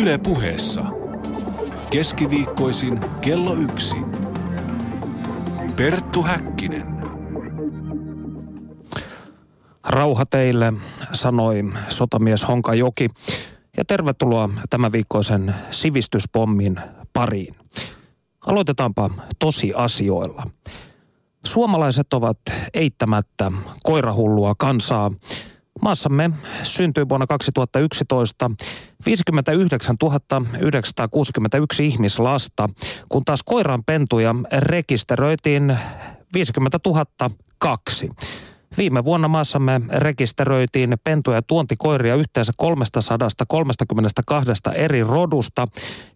Yle puheessa. Keskiviikkoisin kello yksi. Perttu Häkkinen. Rauha teille, sanoi sotamies Honka Joki. Ja tervetuloa tämän viikkoisen sivistyspommin pariin. Aloitetaanpa tosiasioilla. Suomalaiset ovat eittämättä koirahullua kansaa. Maassamme syntyi vuonna 2011 59 961 ihmislasta, kun taas koiran pentuja rekisteröitiin 50 002. Viime vuonna maassamme rekisteröitiin pentuja ja tuontikoiria yhteensä 332 eri rodusta,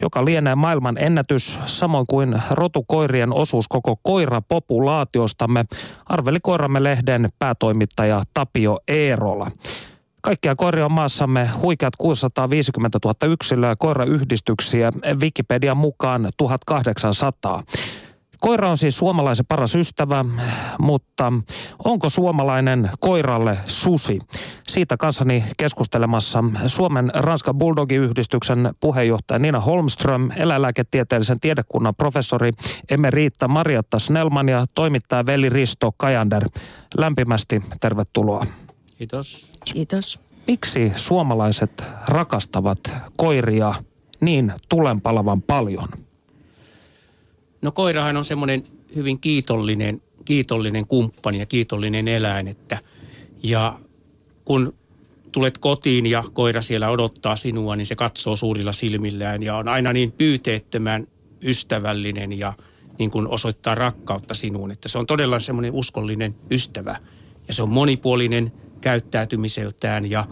joka lienee maailman ennätys, samoin kuin rotukoirien osuus koko koirapopulaatiostamme, arveli Koiramme lehden päätoimittaja Tapio Eerola. Kaikkia koiria on maassamme huikeat 650 000 yksilöä, koirayhdistyksiä Wikipedian mukaan 1800. Koira on siis suomalaisen paras ystävä, mutta onko suomalainen koiralle susi? Siitä kanssani keskustelemassa Suomen Ranska Bulldog-yhdistyksen puheenjohtaja Nina Holmström, eläinlääketieteellisen tiedekunnan professori Emeriitta Mariatta Snellman ja toimittaja Veli Risto Kajander. Lämpimästi tervetuloa. Kiitos. Kiitos. Miksi suomalaiset rakastavat koiria niin tulenpalavan paljon? No koirahan on semmoinen hyvin kiitollinen, kiitollinen kumppani ja kiitollinen eläin, että ja kun tulet kotiin ja koira siellä odottaa sinua, niin se katsoo suurilla silmillään ja on aina niin pyyteettömän ystävällinen ja niin kuin osoittaa rakkautta sinuun, että se on todella semmoinen uskollinen ystävä. Ja se on monipuolinen käyttäytymiseltään ja,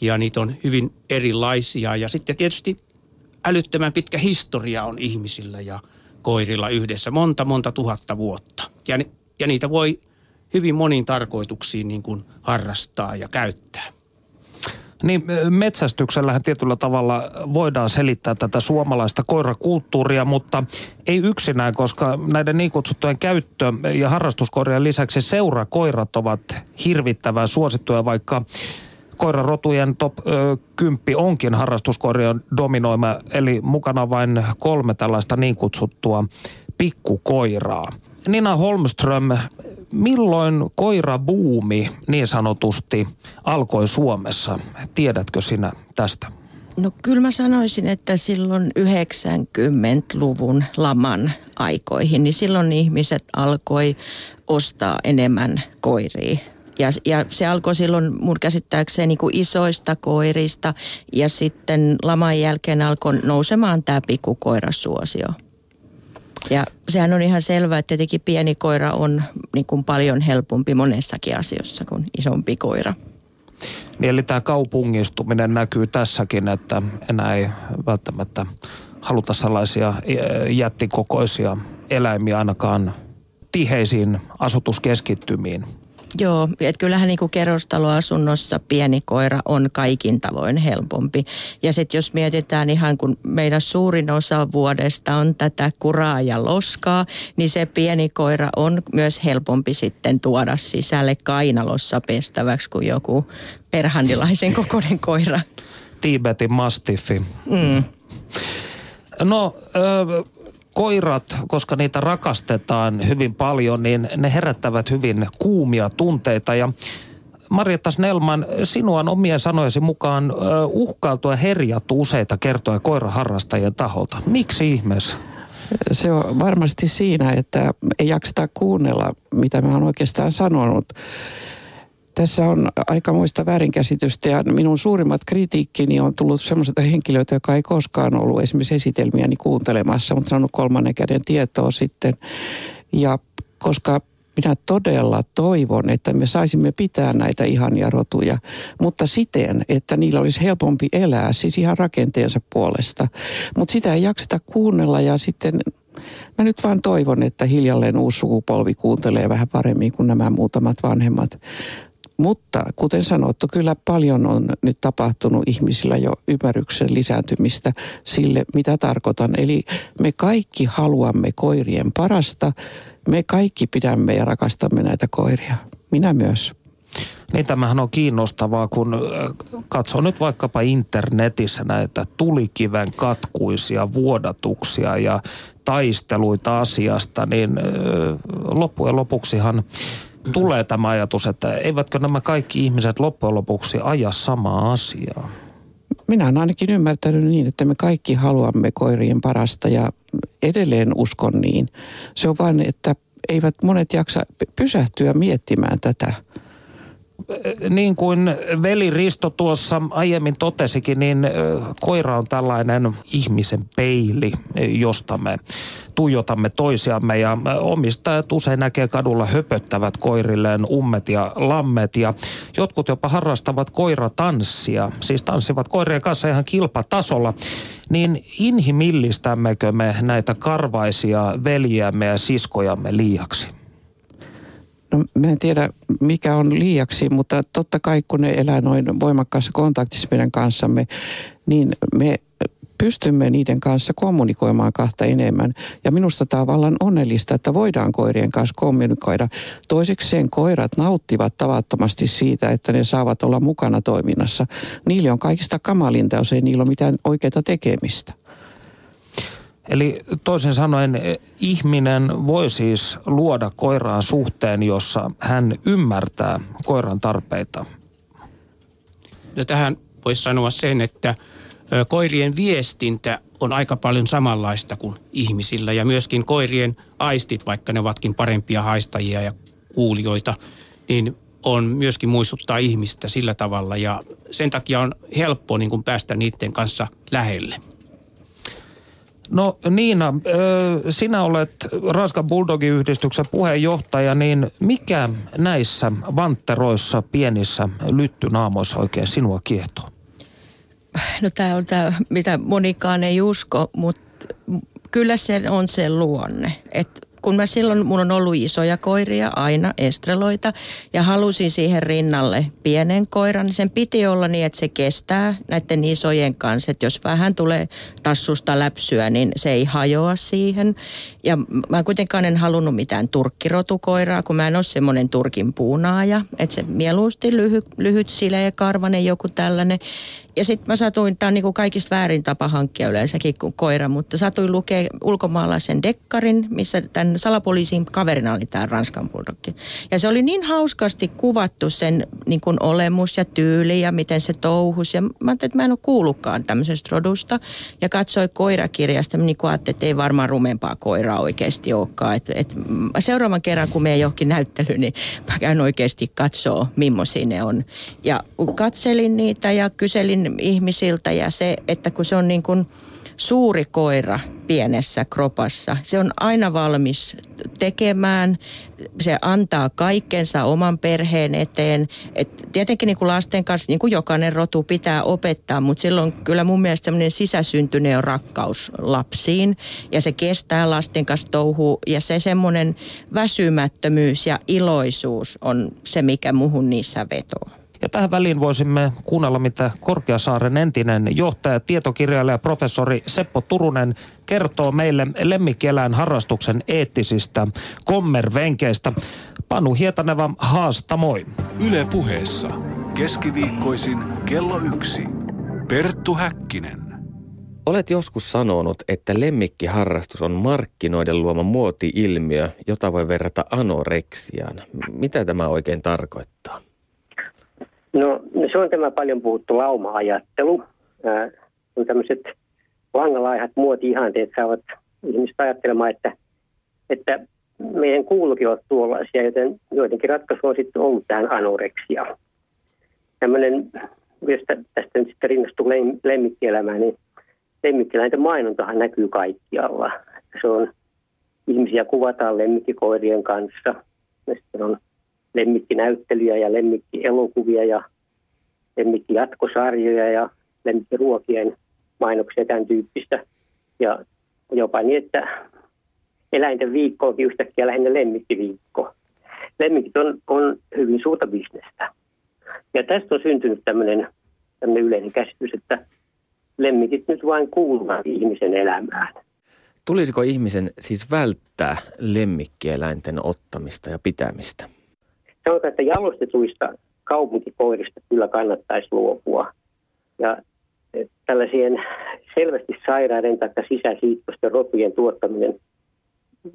ja niitä on hyvin erilaisia. Ja sitten tietysti älyttömän pitkä historia on ihmisillä ja – koirilla yhdessä monta, monta tuhatta vuotta. Ja, ja niitä voi hyvin moniin tarkoituksiin niin kuin harrastaa ja käyttää. Niin, metsästyksellähän tietyllä tavalla voidaan selittää tätä suomalaista koirakulttuuria, mutta ei yksinään, koska näiden niin kutsuttujen käyttö- ja harrastuskoirien lisäksi seurakoirat ovat hirvittävän suosittuja, vaikka koirarotujen top ö, 10 onkin harrastuskoirien dominoima, eli mukana vain kolme tällaista niin kutsuttua pikkukoiraa. Nina Holmström, milloin koirabuumi niin sanotusti alkoi Suomessa? Tiedätkö sinä tästä? No kyllä mä sanoisin, että silloin 90-luvun laman aikoihin, niin silloin ihmiset alkoi ostaa enemmän koiria ja, ja se alkoi silloin mun käsittääkseni niin isoista koirista ja sitten laman jälkeen alkoi nousemaan tämä pikkukoirasuosio. Ja sehän on ihan selvää, että tietenkin pieni koira on niin kuin paljon helpompi monessakin asiassa kuin isompi koira. Niin eli tämä kaupungistuminen näkyy tässäkin, että enää ei välttämättä haluta sellaisia jättikokoisia eläimiä ainakaan tiheisiin asutuskeskittymiin. Joo, että kyllähän niin kuin kerrostaloasunnossa pieni koira on kaikin tavoin helpompi. Ja sitten jos mietitään ihan kun meidän suurin osa vuodesta on tätä kuraa ja loskaa, niin se pieni koira on myös helpompi sitten tuoda sisälle kainalossa pestäväksi kuin joku perhandilaisen kokoinen koira. Tibetin mastiffi. Mm. No, koirat, koska niitä rakastetaan hyvin paljon, niin ne herättävät hyvin kuumia tunteita ja Marjatta Snellman, sinua on omien sanojesi mukaan uhkailtu ja herjattu useita kertoja koiraharrastajien taholta. Miksi ihmeessä? Se on varmasti siinä, että ei jakseta kuunnella, mitä mä oon oikeastaan sanonut. Tässä on aikamoista väärinkäsitystä ja minun suurimmat kritiikkini on tullut semmoiselta henkilöitä, joka ei koskaan ollut esimerkiksi esitelmiäni kuuntelemassa, mutta saanut kolmannen käden tietoa sitten. Ja koska minä todella toivon, että me saisimme pitää näitä ihania rotuja, mutta siten, että niillä olisi helpompi elää, siis ihan rakenteensa puolesta. Mutta sitä ei jakseta kuunnella ja sitten Mä nyt vaan toivon, että hiljalleen uusi sukupolvi kuuntelee vähän paremmin kuin nämä muutamat vanhemmat. Mutta kuten sanottu, kyllä paljon on nyt tapahtunut ihmisillä jo ymmärryksen lisääntymistä sille, mitä tarkoitan. Eli me kaikki haluamme koirien parasta. Me kaikki pidämme ja rakastamme näitä koiria. Minä myös. Niin tämähän on kiinnostavaa, kun katsoo nyt vaikkapa internetissä näitä tulikiven katkuisia vuodatuksia ja taisteluita asiasta, niin loppujen lopuksihan tulee tämä ajatus, että eivätkö nämä kaikki ihmiset loppujen lopuksi aja samaa asiaa? Minä olen ainakin ymmärtänyt niin, että me kaikki haluamme koirien parasta ja edelleen uskon niin. Se on vain, että eivät monet jaksa pysähtyä miettimään tätä niin kuin veli Risto tuossa aiemmin totesikin, niin koira on tällainen ihmisen peili, josta me tuijotamme toisiamme ja omistajat usein näkee kadulla höpöttävät koirilleen ummet ja lammet ja jotkut jopa harrastavat koiratanssia, siis tanssivat koirien kanssa ihan kilpatasolla. Niin inhimillistämmekö me näitä karvaisia veljiämme ja siskojamme liiaksi? No mä en tiedä mikä on liiaksi, mutta totta kai kun ne elää noin voimakkaassa kontaktissa meidän kanssamme, niin me pystymme niiden kanssa kommunikoimaan kahta enemmän. Ja minusta tämä on vallan onnellista, että voidaan koirien kanssa kommunikoida. Toisekseen koirat nauttivat tavattomasti siitä, että ne saavat olla mukana toiminnassa. Niille on kaikista kamalinta, jos ei niillä ole mitään oikeaa tekemistä. Eli toisin sanoen ihminen voi siis luoda koiraan suhteen, jossa hän ymmärtää koiran tarpeita. Ja tähän voisi sanoa sen, että koirien viestintä on aika paljon samanlaista kuin ihmisillä ja myöskin koirien aistit, vaikka ne ovatkin parempia haistajia ja kuulijoita, niin on myöskin muistuttaa ihmistä sillä tavalla ja sen takia on helppo niin kuin päästä niiden kanssa lähelle. No Niina, sinä olet Ranskan Bulldogin-yhdistyksen puheenjohtaja, niin mikä näissä vantteroissa, pienissä lyttynaamoissa oikein sinua kiehtoo? No tämä on tämä, mitä monikaan ei usko, mutta kyllä se on se luonne. Että kun mä silloin, mun on ollut isoja koiria aina, estreloita, ja halusin siihen rinnalle pienen koiran, niin sen piti olla niin, että se kestää näiden isojen kanssa. Että jos vähän tulee tassusta läpsyä, niin se ei hajoa siihen. Ja mä kuitenkaan en halunnut mitään turkkirotukoiraa, kun mä en ole semmoinen turkin puunaaja. Että se mieluusti lyhy, lyhyt sileä karvanen joku tällainen ja sitten mä satuin, tämä on niin kaikista väärin tapa hankkia yleensäkin kuin koira, mutta satuin lukea ulkomaalaisen dekkarin, missä tämän salapoliisin kaverina oli tämä Ranskan bulldogki. Ja se oli niin hauskasti kuvattu sen niin kuin olemus ja tyyli ja miten se touhus. Ja mä ajattelin, että mä en ole kuullutkaan tämmöisestä rodusta. Ja katsoi koirakirjasta, niin kuin ajattelin, että ei varmaan rumempaa koiraa oikeasti olekaan. Et, et seuraavan kerran, kun me johonkin näyttelyyn, niin mä käyn oikeasti katsoa, millaisia ne on. Ja katselin niitä ja kyselin ihmisiltä ja se, että kun se on niin kuin suuri koira pienessä kropassa, se on aina valmis tekemään, se antaa kaikkensa oman perheen eteen. Et tietenkin niin kuin lasten kanssa, niin kuin jokainen rotu pitää opettaa, mutta silloin kyllä mun mielestä semmoinen sisäsyntyinen on rakkaus lapsiin ja se kestää lasten kanssa touhu ja se semmoinen väsymättömyys ja iloisuus on se, mikä muhun niissä vetoo. Ja tähän väliin voisimme kuunnella, mitä Korkeasaaren entinen johtaja, tietokirjailija, professori Seppo Turunen kertoo meille lemmikkieläin harrastuksen eettisistä kommervenkeistä. Panu Hietaneva, haasta moi. Yle puheessa. Keskiviikkoisin kello yksi. Perttu Häkkinen. Olet joskus sanonut, että lemmikkiharrastus on markkinoiden luoma muoti-ilmiö, jota voi verrata anoreksiaan. Mitä tämä oikein tarkoittaa? No se on tämä paljon puhuttu lauma-ajattelu. Äh, on tämmöiset langalaihat muoti-ihanteet saavat ihmiset ajattelemaan, että, että meidän kuuluukin olla tuollaisia, joten joidenkin ratkaisu on sitten ollut tähän anoreksia. Tämmöinen, jos tästä nyt sitten rinnastuu lemmikkielämään, niin lemmikkieläinten mainontahan näkyy kaikkialla. Se on, ihmisiä kuvataan lemmikkikoirien kanssa. Ja sitten on lemmikkinäyttelyjä ja lemmikkielokuvia ja lemmikkijatkosarjoja ja lemmikkiruokien mainoksia tämän tyyppistä. Ja jopa niin, että eläinten viikko onkin yhtäkkiä lähinnä lemmikkiviikko. Lemmikit on, on hyvin suurta bisnestä. Ja tästä on syntynyt tämmöinen, tämmöinen yleinen käsitys, että lemmikit nyt vain kuuluvat ihmisen elämään. Tulisiko ihmisen siis välttää lemmikkieläinten ottamista ja pitämistä? Sanotaan, että jalostetuista kaupunkikoirista kyllä kannattaisi luopua. Ja tällaisien selvästi sairaiden tai sisäsiittoisten rotujen tuottaminen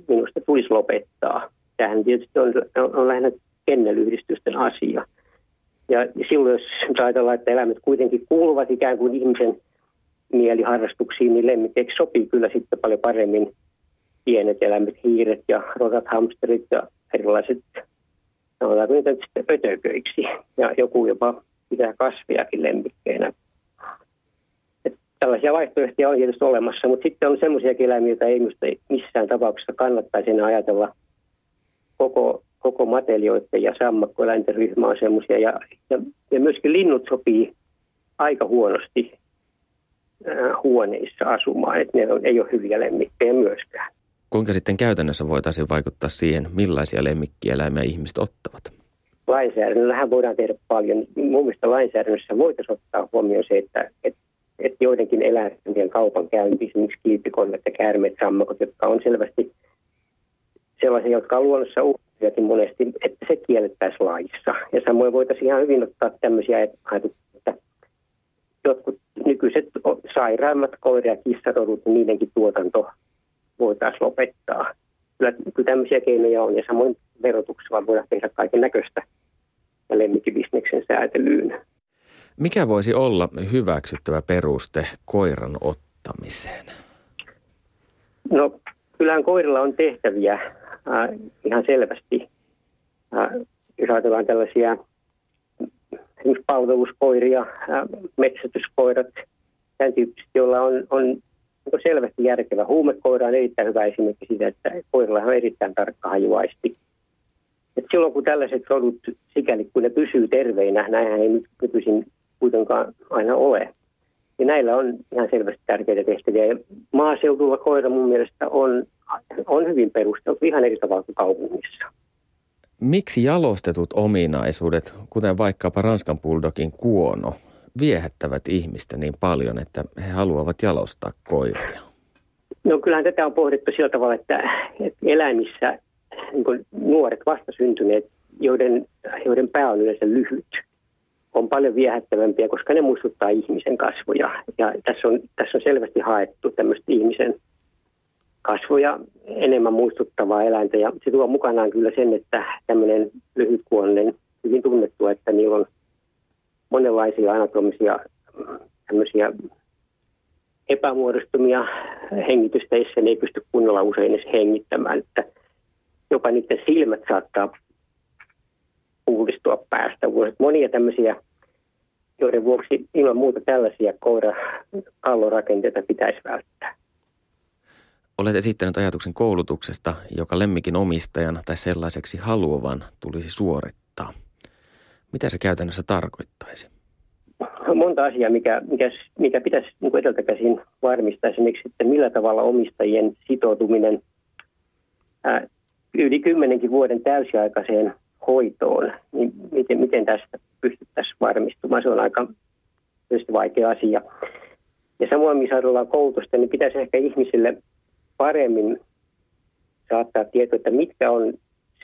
minusta tulisi lopettaa. Tähän tietysti on, on, on lähinnä kennelyhdistysten asia. Ja silloin, jos ajatellaan, että eläimet kuitenkin kuuluvat ikään kuin ihmisen mieliharrastuksiin, niin lemmikeiksi sopii kyllä sitten paljon paremmin pienet eläimet, hiiret ja rotat, hamsterit ja erilaiset, sanotaanko niitä sitten ötököiksi. Ja joku jopa pitää kasviakin lemmikkeinä. Et tällaisia vaihtoehtoja on tietysti olemassa, mutta sitten on semmoisia eläimiä, joita ei missään tapauksessa kannattaisi enää ajatella koko, koko matelioiden ja sammakkoeläinten ryhmä on semmoisia. Ja, ja, ja myöskin linnut sopii aika huonosti äh, huoneissa asumaan, että ne ei ole hyviä lemmikkejä myöskään. Kuinka sitten käytännössä voitaisiin vaikuttaa siihen, millaisia lemmikkieläimiä ihmiset ottavat? Lainsäädännöllähän voidaan tehdä paljon. Mun mielestä lainsäädännössä voitaisiin ottaa huomioon se, että, että, että joidenkin eläinten kaupan käynti, esimerkiksi kiipikonnet ja käärmeet, sammakot, jotka on selvästi sellaisia, jotka on luonnossa uhkiakin monesti, että se kiellettäisiin laissa. Ja samoin voitaisiin ihan hyvin ottaa tämmöisiä että jotkut nykyiset sairaimmat koira- ja kissarodut, niin niidenkin tuotanto voitaisiin lopettaa. Kyllä, kyllä tämmöisiä keinoja on ja samoin verotuksella voidaan tehdä kaiken näköistä lemmikkibisneksen säätelyyn. Mikä voisi olla hyväksyttävä peruste koiran ottamiseen? No kyllähän koirilla on tehtäviä äh, ihan selvästi. Äh, jos ajatellaan tällaisia palveluskoiria, äh, metsästyskoirat, tämän tyyppiset, joilla on, on niin selvästi järkevä. Huumekoira on erittäin hyvä esimerkki siitä, että koirilla on erittäin tarkka hajuaisti. Et silloin kun tällaiset rodut, sikäli kun ne pysyy terveinä, näinhän ei nyt nykyisin kuitenkaan aina ole. Ja näillä on ihan selvästi tärkeitä tehtäviä. Ja maaseudulla koira mun mielestä on, on hyvin perusteltu ihan eri tavalla kuin kaupungissa. Miksi jalostetut ominaisuudet, kuten vaikkapa Ranskan bulldogin kuono, viehättävät ihmistä niin paljon, että he haluavat jalostaa koiria? No kyllähän tätä on pohdittu sillä tavalla, että, että eläimissä niin nuoret vastasyntyneet, joiden, joiden pää on yleensä lyhyt, on paljon viehättävämpiä, koska ne muistuttaa ihmisen kasvoja. Ja tässä on, tässä on selvästi haettu tämmöistä ihmisen kasvoja enemmän muistuttavaa eläintä. Ja se tuo mukanaan kyllä sen, että tämmöinen lyhytkuollinen, hyvin tunnettu, että niillä on monenlaisia anatomisia tämmöisiä epämuodostumia hengitysteissä, ne ei pysty kunnolla usein edes hengittämään. Että jopa niiden silmät saattaa puhdistua päästä. Monia tämmöisiä, joiden vuoksi ilman muuta tällaisia koira-kallorakenteita pitäisi välttää. Olet esittänyt ajatuksen koulutuksesta, joka lemmikin omistajan tai sellaiseksi haluavan tulisi suorittaa. Mitä se käytännössä tarkoittaisi? Monta asiaa, mikä, mikä, mikä pitäisi niin edeltä käsin varmistaa esimerkiksi, että millä tavalla omistajien sitoutuminen ää, yli kymmenenkin vuoden täysiaikaiseen hoitoon, niin miten, miten tästä pystyttäisiin varmistumaan. Se on aika vaikea asia. Ja samoin, missä ollaan koulutusta, niin pitäisi ehkä ihmisille paremmin saattaa tietoa, että mitkä on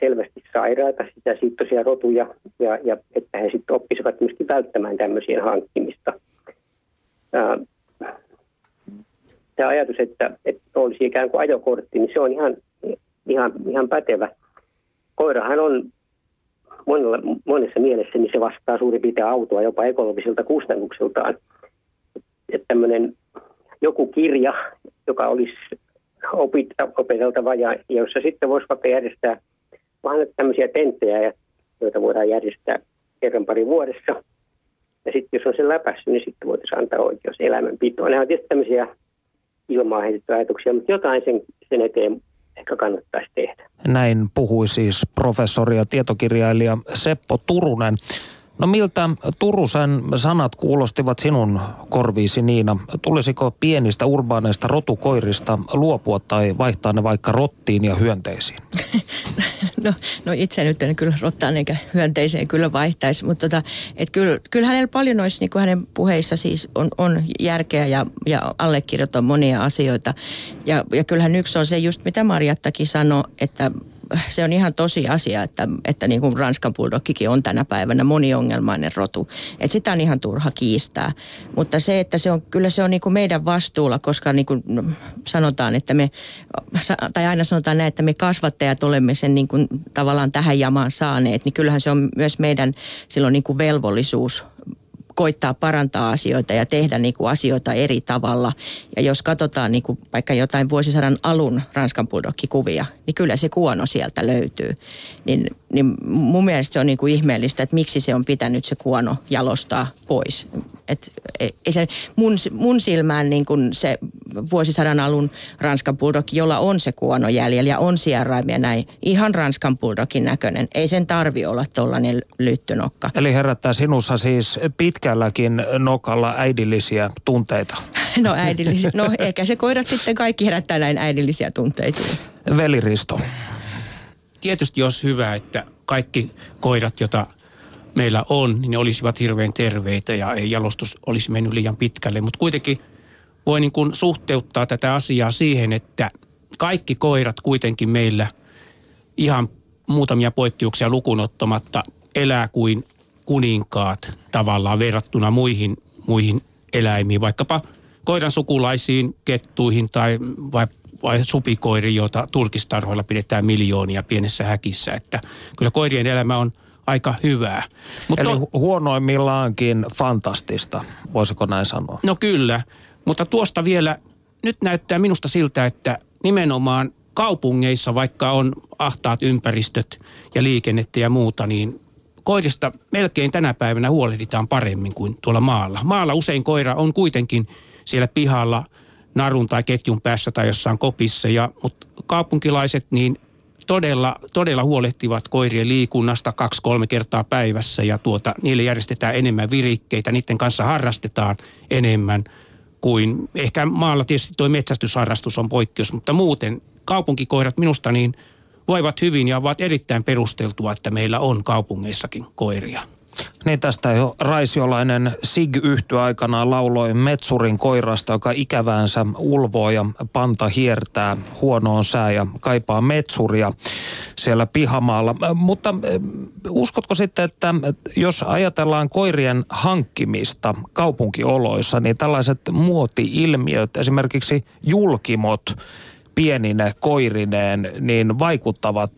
selvästi sairaita, sitä siittoisia rotuja, ja, ja että he sitten oppisivat myöskin välttämään tämmöisien hankkimista. Tämä ajatus, että, että olisi ikään kuin ajokortti, niin se on ihan, ihan, ihan pätevä. Koirahan on monella, monessa mielessä, niin se vastaa suurin piirtein autoa jopa ekologisilta kustannuksiltaan. Että tämmöinen joku kirja, joka olisi opeteltava ja jossa sitten voisi vaikka järjestää vaan tämmöisiä tenttejä, joita voidaan järjestää kerran pari vuodessa. Ja sitten jos on se läpässyt, niin sitten voitaisiin antaa oikeus elämänpitoon. Nämä on tietysti tämmöisiä ilmaa heitettyjä ajatuksia, mutta jotain sen, sen eteen ehkä kannattaisi tehdä. Näin puhui siis professori ja tietokirjailija Seppo Turunen. No miltä Turusen sanat kuulostivat sinun korviisi Niina? Tulisiko pienistä urbaaneista rotukoirista luopua tai vaihtaa ne vaikka rottiin ja hyönteisiin? No, no itse nyt en kyllä rottaan eikä hyönteiseen kyllä vaihtaisi, mutta tota, et kyllä, kyllä hänellä paljon olisi, niin kuin hänen puheissa siis on, on järkeä ja, ja allekirjoittaa monia asioita. Ja, ja kyllähän yksi on se just, mitä Marjattakin sanoi, että se on ihan tosi asia, että, että niin kuin Ranskan bulldogkikin on tänä päivänä moniongelmainen rotu. Että sitä on ihan turha kiistää. Mutta se, että se on, kyllä se on niin kuin meidän vastuulla, koska niin kuin sanotaan, että me, tai aina sanotaan näin, että me kasvattajat olemme sen niin kuin tavallaan tähän jamaan saaneet, niin kyllähän se on myös meidän silloin niin kuin velvollisuus koittaa parantaa asioita ja tehdä niin kuin asioita eri tavalla. Ja jos katsotaan niin kuin vaikka jotain vuosisadan alun Ranskan kuvia, niin kyllä se kuono sieltä löytyy. Niin, niin mun mielestä se on niin kuin ihmeellistä, että miksi se on pitänyt se kuono jalostaa pois. Et ei se, mun, mun silmään niin kuin se vuosisadan alun Ranskan bulldog, jolla on se kuono jäljellä ja on sierraimia näin, ihan Ranskan bulldogin näköinen. Ei sen tarvi olla tuollainen lyttynokka. Eli herättää sinussa siis pitkälläkin nokalla äidillisiä tunteita? No äidillisiä. No ehkä se koirat sitten kaikki herättää näin äidillisiä tunteita. Veliristo. Tietysti jos hyvä, että kaikki koirat, joita meillä on, niin ne olisivat hirveän terveitä ja ei jalostus olisi mennyt liian pitkälle. Mutta kuitenkin voi niin kuin suhteuttaa tätä asiaa siihen, että kaikki koirat kuitenkin meillä ihan muutamia poikkeuksia lukunottamatta elää kuin kuninkaat tavallaan verrattuna muihin, muihin eläimiin, vaikkapa koiran sukulaisiin, kettuihin tai vai, vai supikoiriin, joita turkistarhoilla pidetään miljoonia pienessä häkissä. Että kyllä koirien elämä on – aika hyvää. Mutta Eli to... huonoimmillaankin fantastista, voisiko näin sanoa? No kyllä, mutta tuosta vielä, nyt näyttää minusta siltä, että nimenomaan kaupungeissa, vaikka on ahtaat ympäristöt ja liikennettä ja muuta, niin koirista melkein tänä päivänä huolehditaan paremmin kuin tuolla maalla. Maalla usein koira on kuitenkin siellä pihalla narun tai ketjun päässä tai jossain kopissa, ja, mutta kaupunkilaiset niin todella, todella huolehtivat koirien liikunnasta kaksi-kolme kertaa päivässä. Ja tuota, niille järjestetään enemmän virikkeitä, niiden kanssa harrastetaan enemmän kuin ehkä maalla tietysti tuo metsästysharrastus on poikkeus, mutta muuten kaupunkikoirat minusta niin voivat hyvin ja ovat erittäin perusteltua, että meillä on kaupungeissakin koiria. Niin tästä jo Raisiolainen Sig yhty aikanaan lauloi Metsurin koirasta, joka ikäväänsä ulvoo ja panta hiertää huonoon sää ja kaipaa metsuria siellä pihamaalla. Mutta eh, uskotko sitten, että jos ajatellaan koirien hankkimista kaupunkioloissa, niin tällaiset muoti-ilmiöt, esimerkiksi julkimot pienine koirineen, niin vaikuttavat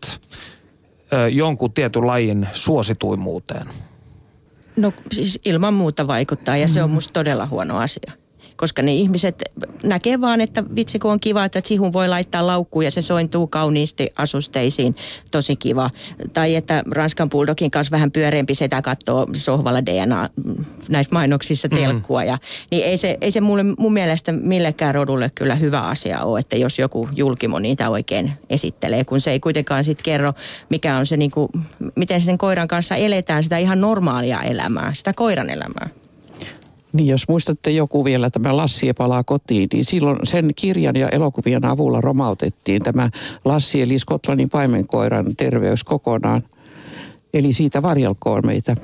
eh, jonkun tietyn lajin suosituimuuteen? No siis ilman muuta vaikuttaa ja se on mm-hmm. musta todella huono asia koska ne ihmiset näkee vaan, että vitsi kun on kiva, että sihun voi laittaa laukkuun ja se sointuu kauniisti asusteisiin, tosi kiva. Tai että Ranskan Bulldogin kanssa vähän pyöreämpi setä katsoo sohvalla DNA näissä mainoksissa mm. telkkua. Ja, niin ei se, ei se mulle, mun mielestä millekään rodulle kyllä hyvä asia ole, että jos joku julkimo niitä oikein esittelee, kun se ei kuitenkaan sitten kerro, mikä on se niinku, miten sen koiran kanssa eletään sitä ihan normaalia elämää, sitä koiran elämää. Niin jos muistatte joku vielä tämä Lassi palaa kotiin, niin silloin sen kirjan ja elokuvien avulla romautettiin tämä Lassi eli Skotlannin paimenkoiran terveys kokonaan. Eli siitä varjelkoon meitä.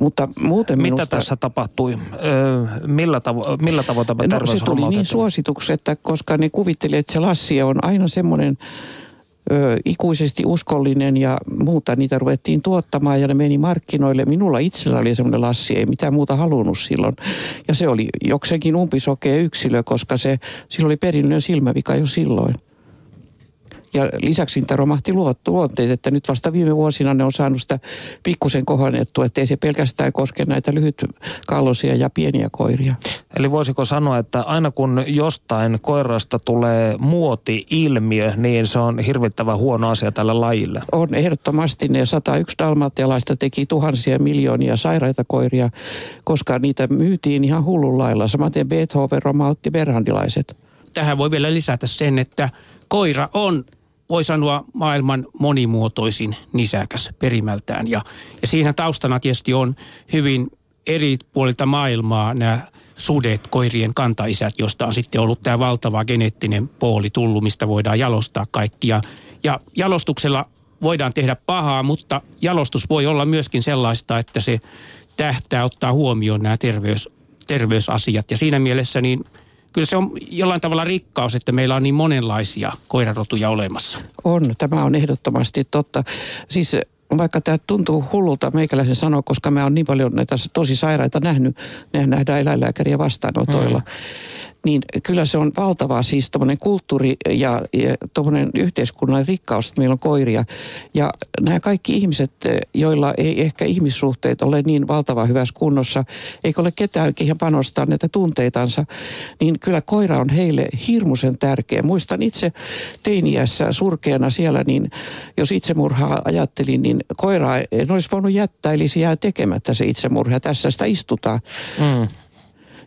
Mutta muuten Mitä minusta... tässä tapahtui? Öö, millä, tavo- millä tavoin tämä no, se tuli niin suosituksi, että koska ne kuvitteli, että se Lassi on aina semmoinen ö, ikuisesti uskollinen ja muuta. Niitä ruvettiin tuottamaan ja ne meni markkinoille. Minulla itsellä oli semmoinen lassi, ei mitään muuta halunnut silloin. Ja se oli jokseenkin umpisokea yksilö, koska se, sillä oli perinnön silmävika jo silloin. Ja lisäksi niitä romahti luonteet, että nyt vasta viime vuosina ne on saanut sitä pikkusen kohannettua, että ei se pelkästään koske näitä lyhytkallosia ja pieniä koiria. Eli voisiko sanoa, että aina kun jostain koirasta tulee muoti-ilmiö, niin se on hirvittävän huono asia tälle lajille? On ehdottomasti. Ne 101 dalmatialaista teki tuhansia miljoonia sairaita koiria, koska niitä myytiin ihan hullun lailla. Samaten Beethoven romautti berhandilaiset. Tähän voi vielä lisätä sen, että koira on voi sanoa maailman monimuotoisin nisäkäs perimältään. Ja, ja siinä taustana tietysti on hyvin eri puolilta maailmaa nämä sudet, koirien kantaisät, josta on sitten ollut tämä valtava geneettinen pooli tullut, mistä voidaan jalostaa kaikkia. Ja jalostuksella voidaan tehdä pahaa, mutta jalostus voi olla myöskin sellaista, että se tähtää ottaa huomioon nämä terveys, terveysasiat. Ja siinä mielessä niin kyllä se on jollain tavalla rikkaus, että meillä on niin monenlaisia koirarotuja olemassa. On, tämä on ehdottomasti totta. Siis vaikka tämä tuntuu hullulta meikäläisen sanoa, koska mä oon niin paljon näitä tosi sairaita nähnyt, ne nähdään eläinlääkäriä vastaanotoilla. Mm niin kyllä se on valtava siis tuommoinen kulttuuri ja, ja tuommoinen yhteiskunnallinen rikkaus, että meillä on koiria. Ja nämä kaikki ihmiset, joilla ei ehkä ihmissuhteet ole niin valtava hyvässä kunnossa, eikä ole ketään ihan panostaa näitä tunteitansa, niin kyllä koira on heille hirmuisen tärkeä. Muistan itse teiniässä surkeana siellä, niin jos itsemurhaa ajattelin, niin koiraa en olisi voinut jättää, eli se jää tekemättä se itsemurha. Tässä sitä istutaan. Mm.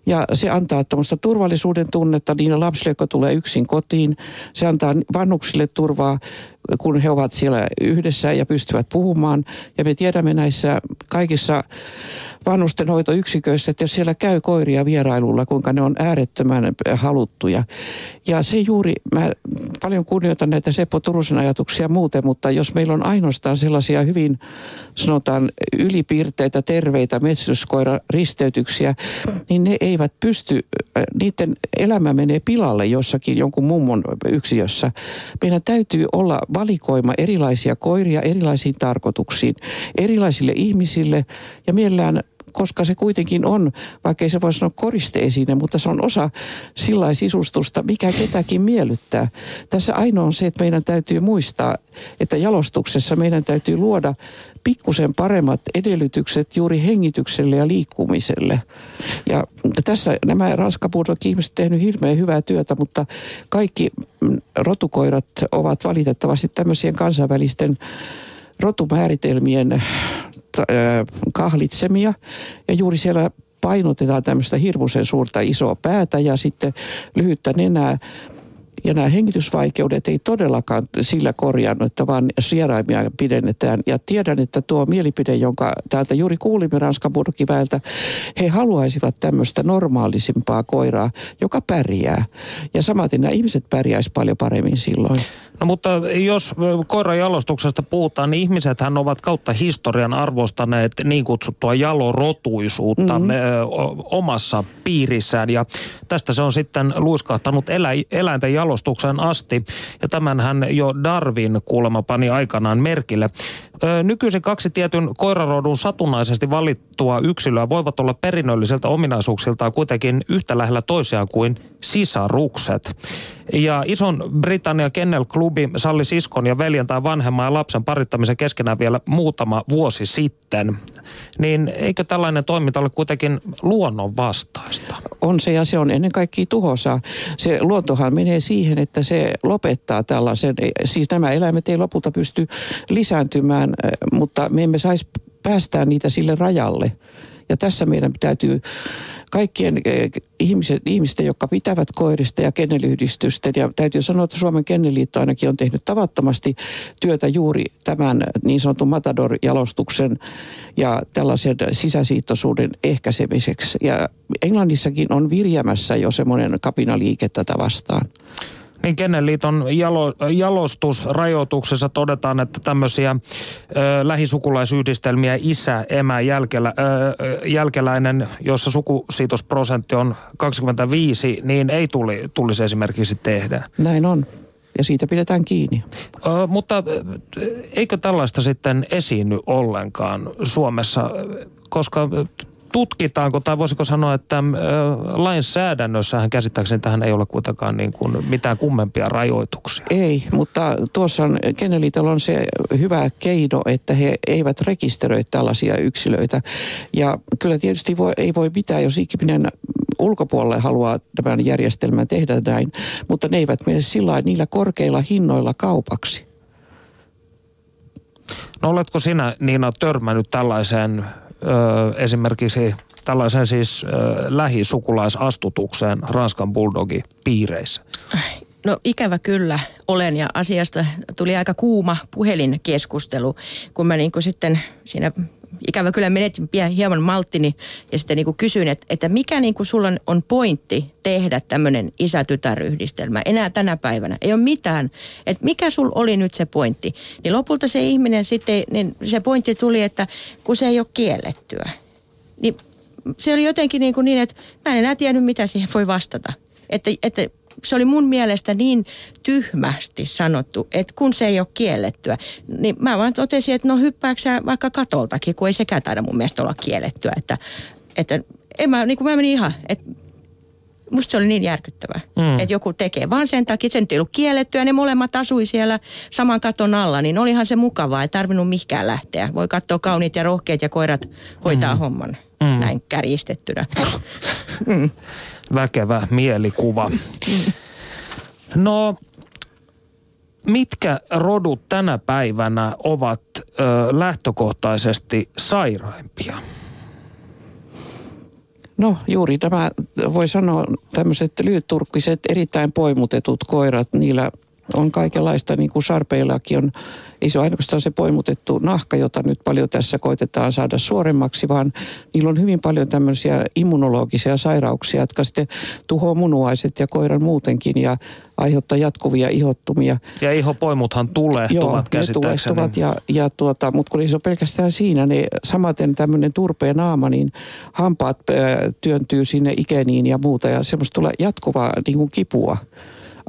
Ja se antaa tuommoista turvallisuuden tunnetta niille lapsille, jotka tulee yksin kotiin. Se antaa vanhuksille turvaa kun he ovat siellä yhdessä ja pystyvät puhumaan. Ja me tiedämme näissä kaikissa vanhustenhoitoyksiköissä, että jos siellä käy koiria vierailulla, kuinka ne on äärettömän haluttuja. Ja se juuri, mä paljon kunnioitan näitä Seppo Turusen ajatuksia muuten, mutta jos meillä on ainoastaan sellaisia hyvin, sanotaan, ylipiirteitä, terveitä metsästyskoira-risteytyksiä, niin ne eivät pysty, niiden elämä menee pilalle jossakin jonkun mummon yksiössä. Meidän täytyy olla valikoima erilaisia koiria erilaisiin tarkoituksiin, erilaisille ihmisille ja mielellään koska se kuitenkin on, vaikka ei se voi sanoa koristeesine, mutta se on osa sillä sisustusta, mikä ketäkin miellyttää. Tässä ainoa on se, että meidän täytyy muistaa, että jalostuksessa meidän täytyy luoda pikkusen paremmat edellytykset juuri hengitykselle ja liikkumiselle. Ja tässä nämä ranskapuudot ihmiset tehnyt hirveän hyvää työtä, mutta kaikki rotukoirat ovat valitettavasti tämmöisien kansainvälisten rotumääritelmien kahlitsemia. Ja juuri siellä painotetaan tämmöistä hirmuisen suurta isoa päätä ja sitten lyhyttä nenää. Ja nämä hengitysvaikeudet ei todellakaan sillä korjannut, että vaan sieraimia pidennetään. Ja tiedän, että tuo mielipide, jonka täältä juuri kuulimme Ranskan burkiväeltä, he haluaisivat tämmöistä normaalisimpaa koiraa, joka pärjää. Ja samaten nämä ihmiset pärjäisivät paljon paremmin silloin. No mutta jos koiran jalostuksesta puhutaan, niin ihmisethän ovat kautta historian arvostaneet niin kutsuttua jalorotuisuutta mm-hmm. omassa piirissään. Ja tästä se on sitten luiskahtanut elä, eläinten jalostuksen asti. Ja tämänhän jo Darwin kuulemma pani aikanaan merkille. Nykyisin kaksi tietyn koirarodun satunnaisesti valittua yksilöä voivat olla perinnölliseltä ominaisuuksiltaan kuitenkin yhtä lähellä toisiaan kuin sisarukset. Ja ison Britannian Kennel Klubi salli siskon ja veljen tai vanhemman ja lapsen parittamisen keskenään vielä muutama vuosi sitten. Niin eikö tällainen toiminta ole kuitenkin luonnon vastaista? On se ja se on ennen kaikkea tuhosa. Se luontohan menee siihen, että se lopettaa tällaisen. Siis nämä eläimet ei lopulta pysty lisääntymään, mutta me emme saisi päästää niitä sille rajalle. Ja tässä meidän täytyy kaikkien eh, ihmiset, ihmisten, jotka pitävät koirista ja kenneliyhdistysten. Ja täytyy sanoa, että Suomen kenneliitto ainakin on tehnyt tavattomasti työtä juuri tämän niin sanotun Matador-jalostuksen ja tällaisen sisäsiittoisuuden ehkäisemiseksi. Ja Englannissakin on virjämässä jo semmoinen kapinaliike tätä vastaan. Niin Kennelliiton jalo, jalostusrajoituksessa todetaan, että tämmöisiä ö, lähisukulaisyhdistelmiä isä, emä, jälkelä, ö, jälkeläinen, jossa sukusiitosprosentti on 25, niin ei tuli, tulisi esimerkiksi tehdä. Näin on ja siitä pidetään kiinni. Ö, mutta eikö tällaista sitten esiinny ollenkaan Suomessa, koska tutkitaanko, tai voisiko sanoa, että lainsäädännössähän käsittääkseni tähän ei ole kuitenkaan niin kuin mitään kummempia rajoituksia. Ei, mutta tuossa on, Kenneliitolla on se hyvä keino, että he eivät rekisteröi tällaisia yksilöitä. Ja kyllä tietysti voi, ei voi mitään, jos ikiminen ulkopuolelle haluaa tämän järjestelmän tehdä näin, mutta ne eivät mene sillä niillä korkeilla hinnoilla kaupaksi. No oletko sinä Niina törmännyt tällaiseen esimerkiksi tällaisen siis ö, lähisukulaisustutukseen Ranskan Bulldogin piireissä? No ikävä kyllä olen ja asiasta tuli aika kuuma puhelinkeskustelu, kun mä niin kuin sitten siinä ikävä kyllä menetin hieman malttini ja sitten niin kuin kysyin, että, että mikä niin kuin sulla on pointti tehdä tämmöinen isä-tytäryhdistelmä enää tänä päivänä. Ei ole mitään. Että mikä sul oli nyt se pointti? Niin lopulta se ihminen sitten, niin se pointti tuli, että kun se ei ole kiellettyä. Niin se oli jotenkin niin, kuin niin että mä en enää tiennyt, mitä siihen voi vastata. Että, että se oli mun mielestä niin tyhmästi sanottu, että kun se ei ole kiellettyä, niin mä vaan totesin, että no hyppääksä vaikka katoltakin, kun ei sekään taida mun mielestä olla kiellettyä. Että, että en mä, niin kuin mä menin ihan, että musta se oli niin järkyttävää, mm. että joku tekee. Vaan sen takia, että se nyt ei ollut kiellettyä, ne molemmat asui siellä saman katon alla, niin olihan se mukavaa, ei tarvinnut mihinkään lähteä. Voi katsoa kauniit ja rohkeat ja koirat hoitaa mm. homman mm. näin kärjistettynä. mm. Väkevä mielikuva. No, mitkä rodut tänä päivänä ovat ö, lähtökohtaisesti sairaimpia? No juuri tämä, voi sanoa tämmöiset lyhytturkkiset, erittäin poimutetut koirat, niillä on kaikenlaista, niin kuin sarpeillakin on, ei se ole ainoastaan se poimutettu nahka, jota nyt paljon tässä koitetaan saada suoremmaksi, vaan niillä on hyvin paljon tämmöisiä immunologisia sairauksia, jotka sitten tuhoaa munuaiset ja koiran muutenkin ja aiheuttaa jatkuvia ihottumia. Ja ihopoimuthan tulehtuvat Joo, ne tulehtuvat ja, ja tuota, mutta kun ei se ole pelkästään siinä, niin samaten tämmöinen turpeen naama, niin hampaat äh, työntyy sinne ikeniin ja muuta ja semmoista tulee jatkuvaa niin kuin kipua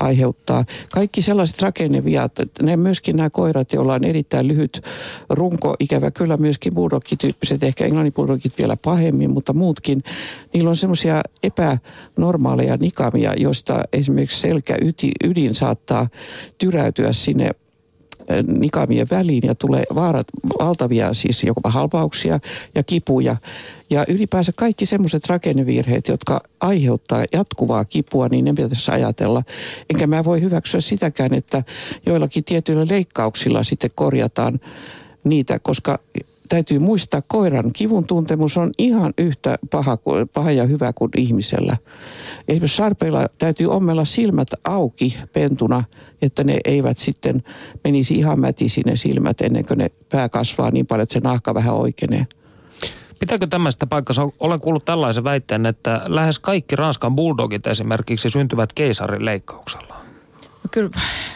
aiheuttaa. Kaikki sellaiset rakenneviat, ne myöskin nämä koirat, joilla on erittäin lyhyt runko, ikävä kyllä myöskin bulldog-tyyppiset, ehkä englannin vielä pahemmin, mutta muutkin, niillä on semmoisia epänormaaleja nikamia, joista esimerkiksi selkäydin saattaa tyräytyä sinne nikamien väliin ja tulee vaarat, valtavia siis jopa halpauksia ja kipuja. Ja ylipäänsä kaikki semmoiset rakennevirheet, jotka aiheuttaa jatkuvaa kipua, niin ne pitäisi ajatella. Enkä mä voi hyväksyä sitäkään, että joillakin tietyillä leikkauksilla sitten korjataan niitä, koska täytyy muistaa, koiran kivun tuntemus on ihan yhtä paha, paha ja hyvä kuin ihmisellä. Esimerkiksi sarpeilla täytyy ommella silmät auki pentuna, että ne eivät sitten menisi ihan mätisi ne silmät ennen kuin ne pää kasvaa niin paljon, että se nahka vähän oikeenee. Pitääkö tämmöistä paikkaa? Olen kuullut tällaisen väitteen, että lähes kaikki Ranskan bulldogit esimerkiksi syntyvät keisarin leikkauksella. No kyllä,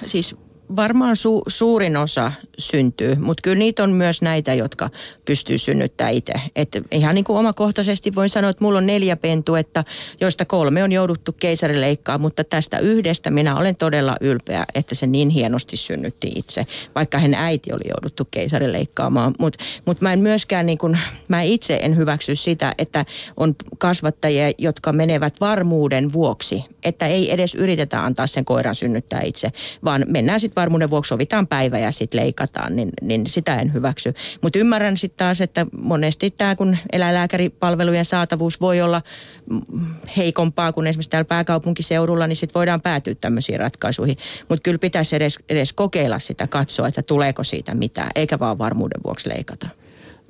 siis varmaan su, suurin osa syntyy, mutta kyllä niitä on myös näitä, jotka pystyy synnyttämään itse. Et ihan niin kuin omakohtaisesti voin sanoa, että mulla on neljä pentuetta, joista kolme on jouduttu keisarileikkaa, mutta tästä yhdestä minä olen todella ylpeä, että se niin hienosti synnytti itse, vaikka hän äiti oli jouduttu keisarileikkaamaan. Mutta mut mä en myöskään, niin kuin, mä itse en hyväksy sitä, että on kasvattajia, jotka menevät varmuuden vuoksi, että ei edes yritetä antaa sen koiran synnyttää itse, vaan mennään sitten varmuuden vuoksi sovitaan päivä ja sitten leikataan, niin, niin sitä en hyväksy. Mutta ymmärrän sitten taas, että monesti tämä, kun eläinlääkäripalvelujen saatavuus voi olla heikompaa kuin esimerkiksi täällä pääkaupunkiseudulla, niin sitten voidaan päätyä tämmöisiin ratkaisuihin. Mutta kyllä pitäisi edes, edes kokeilla sitä, katsoa, että tuleeko siitä mitään, eikä vaan varmuuden vuoksi leikata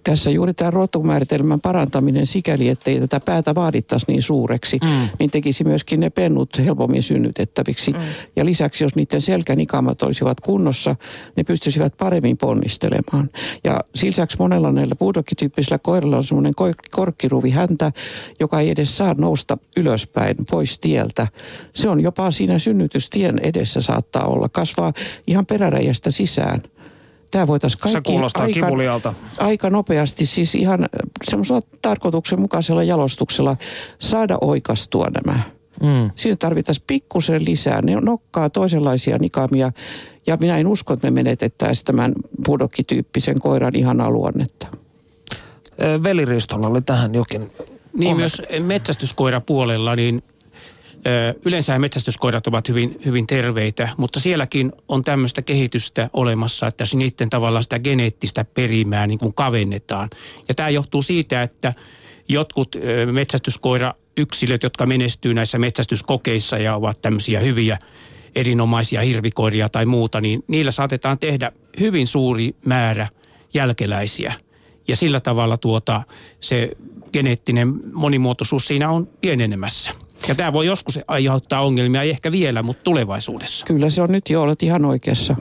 tässä juuri tämä rotumääritelmän parantaminen sikäli, ettei tätä päätä vaadittaisi niin suureksi, mm. niin tekisi myöskin ne pennut helpommin synnytettäviksi. Mm. Ja lisäksi, jos niiden selkänikamat olisivat kunnossa, ne pystyisivät paremmin ponnistelemaan. Ja lisäksi monella näillä puudokkityyppisillä koirilla on semmoinen korkkiruvi häntä, joka ei edes saa nousta ylöspäin pois tieltä. Se on jopa siinä synnytystien edessä saattaa olla. Kasvaa ihan peräräjästä sisään tämä voitaisiin kaikki Se kuulostaa aika, kivulialta. aika nopeasti, siis ihan semmoisella tarkoituksenmukaisella jalostuksella saada oikastua nämä. Mm. Siinä tarvittaisiin pikkusen lisää. Ne nokkaa toisenlaisia nikamia ja minä en usko, että me menetettäisiin tämän pudokkityyppisen koiran ihan luonnetta. Veliristolla oli tähän jokin niin myös metsästyskoirapuolella, niin Yleensä metsästyskoirat ovat hyvin, hyvin terveitä, mutta sielläkin on tämmöistä kehitystä olemassa, että niiden tavallaan sitä geneettistä perimää niin kuin kavennetaan. Ja tämä johtuu siitä, että jotkut metsästyskoira-yksilöt, jotka menestyy näissä metsästyskokeissa ja ovat tämmöisiä hyviä erinomaisia hirvikoiria tai muuta, niin niillä saatetaan tehdä hyvin suuri määrä jälkeläisiä. Ja sillä tavalla tuota, se geneettinen monimuotoisuus siinä on pienenemässä. Ja tämä voi joskus aiheuttaa ongelmia, ei ehkä vielä, mutta tulevaisuudessa. Kyllä se on nyt jo, olet ihan oikeassa.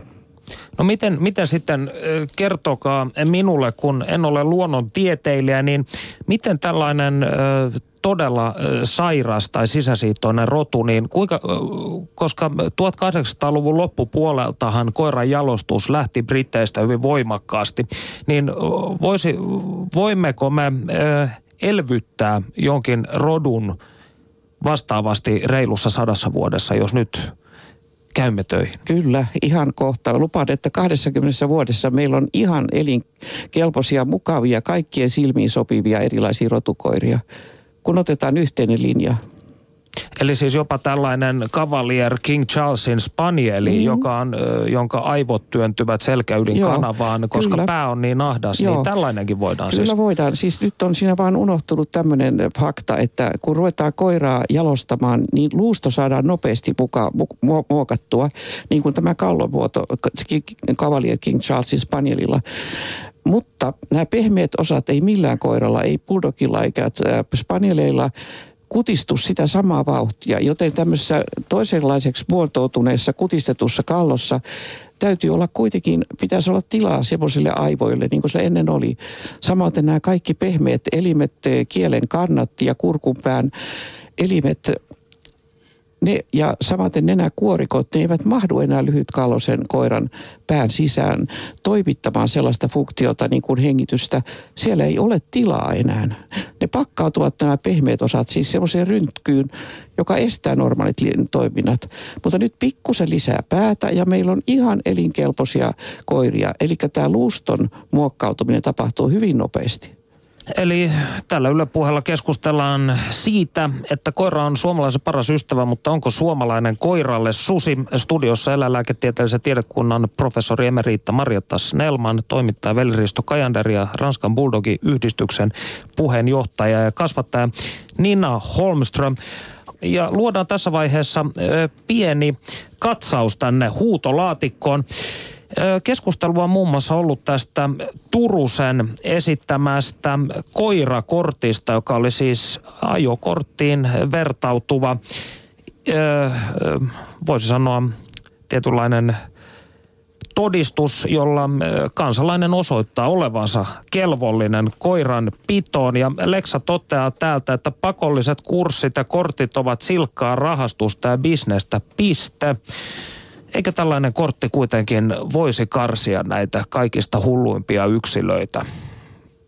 No miten, miten sitten, kertokaa minulle, kun en ole luonnontieteilijä, niin miten tällainen todella sairas tai sisäsiittoinen rotu, niin kuinka, koska 1800-luvun loppupuoleltahan koiran jalostus lähti Britteistä hyvin voimakkaasti, niin voisi, voimmeko me elvyttää jonkin rodun vastaavasti reilussa sadassa vuodessa, jos nyt käymme töihin. Kyllä, ihan kohta. Lupaan, että 20 vuodessa meillä on ihan elinkelpoisia, mukavia, kaikkien silmiin sopivia erilaisia rotukoiria, kun otetaan yhteinen linja. Eli siis jopa tällainen Cavalier King Charlesin spanieli, mm-hmm. joka on, jonka aivot työntyvät selkäydin Joo, kanavaan, koska kyllä. pää on niin ahdas, niin Joo. niin tällainenkin voidaan Kyllä siis. voidaan. Siis nyt on siinä vaan unohtunut tämmöinen fakta, että kun ruvetaan koiraa jalostamaan, niin luusto saadaan nopeasti muka, mu- muokattua, niin kuin tämä kallovuoto Cavalier King Charlesin spanielilla. Mutta nämä pehmeät osat ei millään koiralla, ei bulldogilla eikä spanieleilla kutistu sitä samaa vauhtia, joten tämmöisessä toisenlaiseksi muotoutuneessa kutistetussa kallossa täytyy olla kuitenkin, pitäisi olla tilaa semmoisille aivoille, niin kuin se ennen oli. Samoin nämä kaikki pehmeät elimet, kielen kannat ja kurkunpään elimet, ne, ja samaten nenäkuorikot, ne eivät mahdu enää lyhytkallosen koiran pään sisään toimittamaan sellaista funktiota niin kuin hengitystä. Siellä ei ole tilaa enää. Ne pakkautuvat nämä pehmeät osat siis semmoiseen ryntkyyn, joka estää normaalit toiminnat. Mutta nyt pikkusen lisää päätä ja meillä on ihan elinkelpoisia koiria. Eli tämä luuston muokkautuminen tapahtuu hyvin nopeasti. Eli tällä Yle puheella keskustellaan siitä, että koira on suomalaisen paras ystävä, mutta onko suomalainen koiralle susi? Studiossa eläinlääketieteellisen tiedekunnan professori Emeriitta Marjatta Snellman, toimittaja Veliristo Kajander ja Ranskan Bulldogi-yhdistyksen puheenjohtaja ja kasvattaja Nina Holmström. Ja luodaan tässä vaiheessa pieni katsaus tänne huutolaatikkoon. Keskustelua muun muassa ollut tästä Turusen esittämästä koirakortista, joka oli siis ajokorttiin vertautuva, voisi sanoa tietynlainen todistus, jolla kansalainen osoittaa olevansa kelvollinen koiran pitoon. Ja Leksa toteaa täältä, että pakolliset kurssit ja kortit ovat silkkaa rahastusta ja bisnestä. Piste. Eikö tällainen kortti kuitenkin voisi karsia näitä kaikista hulluimpia yksilöitä?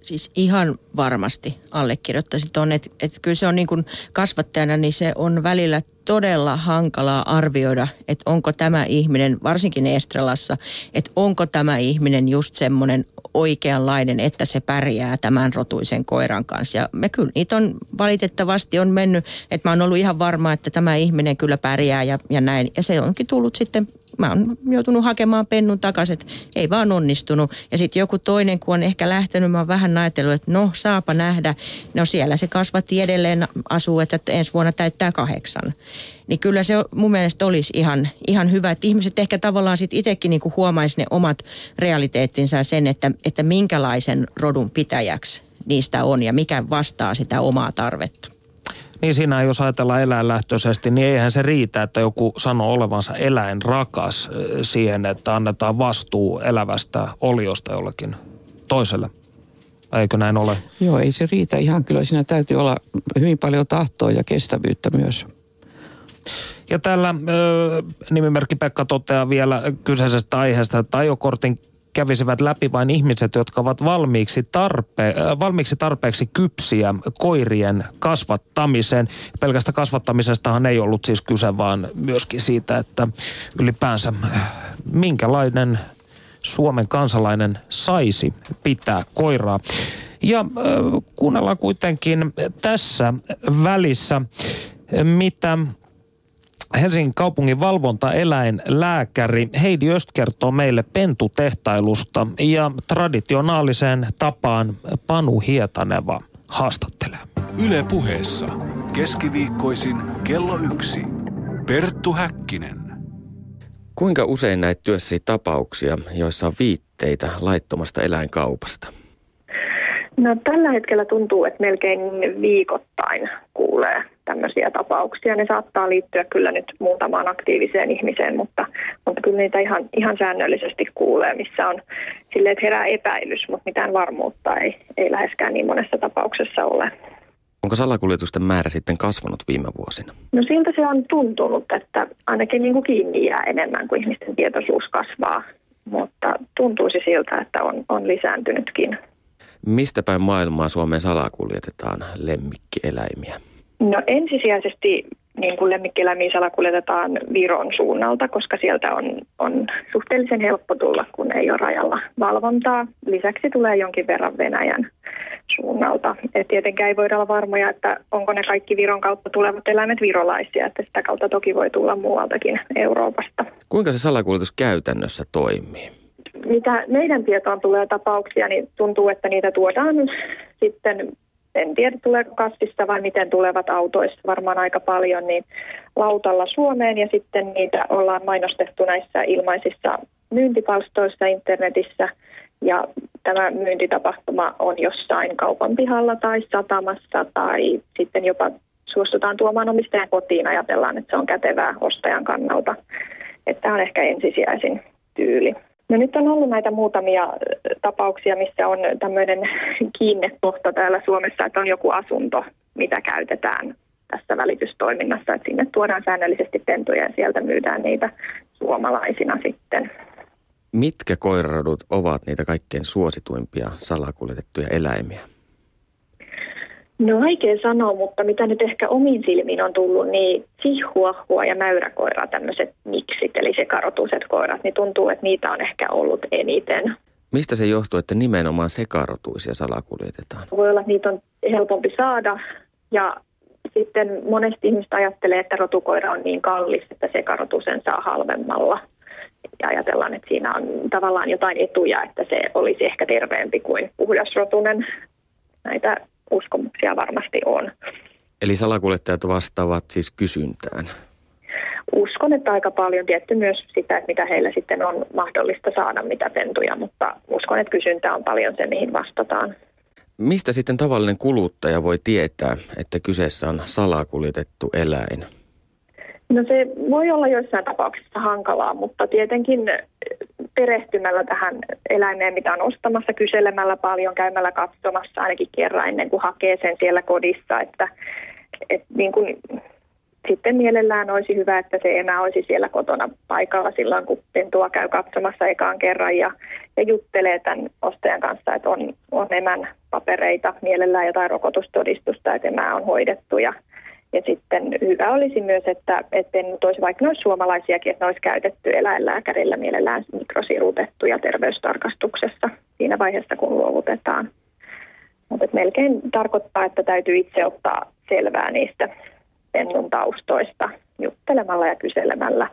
Siis ihan varmasti allekirjoittaisin tuon, että, että kyllä se on niin kuin kasvattajana, niin se on välillä todella hankalaa arvioida, että onko tämä ihminen, varsinkin Estrelassa, että onko tämä ihminen just semmoinen oikeanlainen, että se pärjää tämän rotuisen koiran kanssa. Ja me kyllä niitä on valitettavasti on mennyt, että mä oon ollut ihan varma, että tämä ihminen kyllä pärjää ja, ja näin. Ja se onkin tullut sitten mä oon joutunut hakemaan pennun takaisin, että ei vaan onnistunut. Ja sitten joku toinen, kun on ehkä lähtenyt, mä oon vähän ajatellut, että no saapa nähdä. No siellä se kasvatti edelleen asuu, että ensi vuonna täyttää kahdeksan. Niin kyllä se mun mielestä olisi ihan, ihan hyvä, että ihmiset ehkä tavallaan sitten itsekin niin huomaisi ne omat realiteettinsa sen, että, että minkälaisen rodun pitäjäksi niistä on ja mikä vastaa sitä omaa tarvetta. Niin siinä jos ajatellaan eläinlähtöisesti, niin eihän se riitä, että joku sanoo olevansa eläinrakas siihen, että annetaan vastuu elävästä oliosta jollekin toiselle. Eikö näin ole? Joo, ei se riitä ihan kyllä. Siinä täytyy olla hyvin paljon tahtoa ja kestävyyttä myös. Ja täällä ö, nimimerkki Pekka toteaa vielä kyseisestä aiheesta, että ajokortin kävisivät läpi vain ihmiset, jotka ovat valmiiksi, tarpe, äh, valmiiksi tarpeeksi kypsiä koirien kasvattamiseen. Pelkästä kasvattamisestahan ei ollut siis kyse, vaan myöskin siitä, että ylipäänsä äh, minkälainen Suomen kansalainen saisi pitää koiraa. Ja äh, kuunnellaan kuitenkin tässä välissä, mitä Helsingin kaupungin valvontaeläinlääkäri Heidi Öst kertoo meille pentutehtailusta ja traditionaaliseen tapaan Panu Hietaneva haastattelee. Yle puheessa keskiviikkoisin kello yksi. Perttu Häkkinen. Kuinka usein näitä työssäsi tapauksia, joissa on viitteitä laittomasta eläinkaupasta? No tällä hetkellä tuntuu, että melkein viikoittain kuulee tämmöisiä tapauksia. Ne saattaa liittyä kyllä nyt muutamaan aktiiviseen ihmiseen, mutta, mutta kyllä niitä ihan, ihan säännöllisesti kuulee, missä on sille, että herää epäilys, mutta mitään varmuutta ei, ei läheskään niin monessa tapauksessa ole. Onko salakuljetusten määrä sitten kasvanut viime vuosina? No siltä se on tuntunut, että ainakin niin kuin kiinni jää enemmän kuin ihmisten tietoisuus kasvaa, mutta tuntuisi siltä, että on, on lisääntynytkin. Mistä päin maailmaa Suomeen salakuljetetaan lemmikkieläimiä? No ensisijaisesti niin kuin lemmikkieläimiä salakuljetetaan Viron suunnalta, koska sieltä on, on suhteellisen helppo tulla, kun ei ole rajalla valvontaa. Lisäksi tulee jonkin verran Venäjän suunnalta. Et tietenkään ei voida olla varmoja, että onko ne kaikki Viron kautta tulevat eläimet virolaisia, että sitä kautta toki voi tulla muualtakin Euroopasta. Kuinka se salakuljetus käytännössä toimii? Mitä meidän tietoon tulee tapauksia, niin tuntuu, että niitä tuodaan sitten en tiedä tuleeko kassista vai miten tulevat autoissa, varmaan aika paljon, niin lautalla Suomeen ja sitten niitä ollaan mainostettu näissä ilmaisissa myyntipalstoissa internetissä ja tämä myyntitapahtuma on jossain kaupan pihalla tai satamassa tai sitten jopa suostutaan tuomaan omistajan kotiin, ajatellaan, että se on kätevää ostajan kannalta. Että tämä on ehkä ensisijaisin tyyli. No nyt on ollut näitä muutamia tapauksia, missä on tämmöinen kiinnekohta täällä Suomessa, että on joku asunto, mitä käytetään tässä välitystoiminnassa, että sinne tuodaan säännöllisesti pentuja ja sieltä myydään niitä suomalaisina sitten. Mitkä koirarodut ovat niitä kaikkein suosituimpia salakuljetettuja eläimiä? No vaikea sanoa, mutta mitä nyt ehkä omiin silmiin on tullut, niin sihuahua ja mäyräkoira, tämmöiset miksit, eli sekarotuiset koirat, niin tuntuu, että niitä on ehkä ollut eniten. Mistä se johtuu, että nimenomaan sekarotuisia salakuljetetaan? Voi olla, että niitä on helpompi saada ja sitten monesti ihmiset ajattelee, että rotukoira on niin kallis, että sekarotusen saa halvemmalla. Ja ajatellaan, että siinä on tavallaan jotain etuja, että se olisi ehkä terveempi kuin puhdasrotunen. Näitä uskomuksia varmasti on. Eli salakuljettajat vastaavat siis kysyntään? Uskon, että aika paljon tietty myös sitä, että mitä heillä sitten on mahdollista saada, mitä pentuja, mutta uskon, että kysyntä on paljon se, mihin vastataan. Mistä sitten tavallinen kuluttaja voi tietää, että kyseessä on salakuljetettu eläin? No se voi olla joissain tapauksissa hankalaa, mutta tietenkin perehtymällä tähän eläimeen, mitä on ostamassa, kyselemällä paljon, käymällä katsomassa ainakin kerran ennen kuin hakee sen siellä kodissa, että, että niin kuin, sitten mielellään olisi hyvä, että se emä olisi siellä kotona paikalla silloin, kun pentua käy katsomassa ekaan kerran ja, ja juttelee tämän ostajan kanssa, että on, on emän papereita, mielellään jotain rokotustodistusta, että emää on hoidettu ja, ja sitten hyvä olisi myös, että, että nyt olisi vaikka noissa suomalaisiakin, että ne olisi käytetty eläinlääkärillä mielellään mikrosirutettuja terveystarkastuksessa siinä vaiheessa, kun luovutetaan. Mutta melkein tarkoittaa, että täytyy itse ottaa selvää niistä pennun taustoista juttelemalla ja kyselemällä.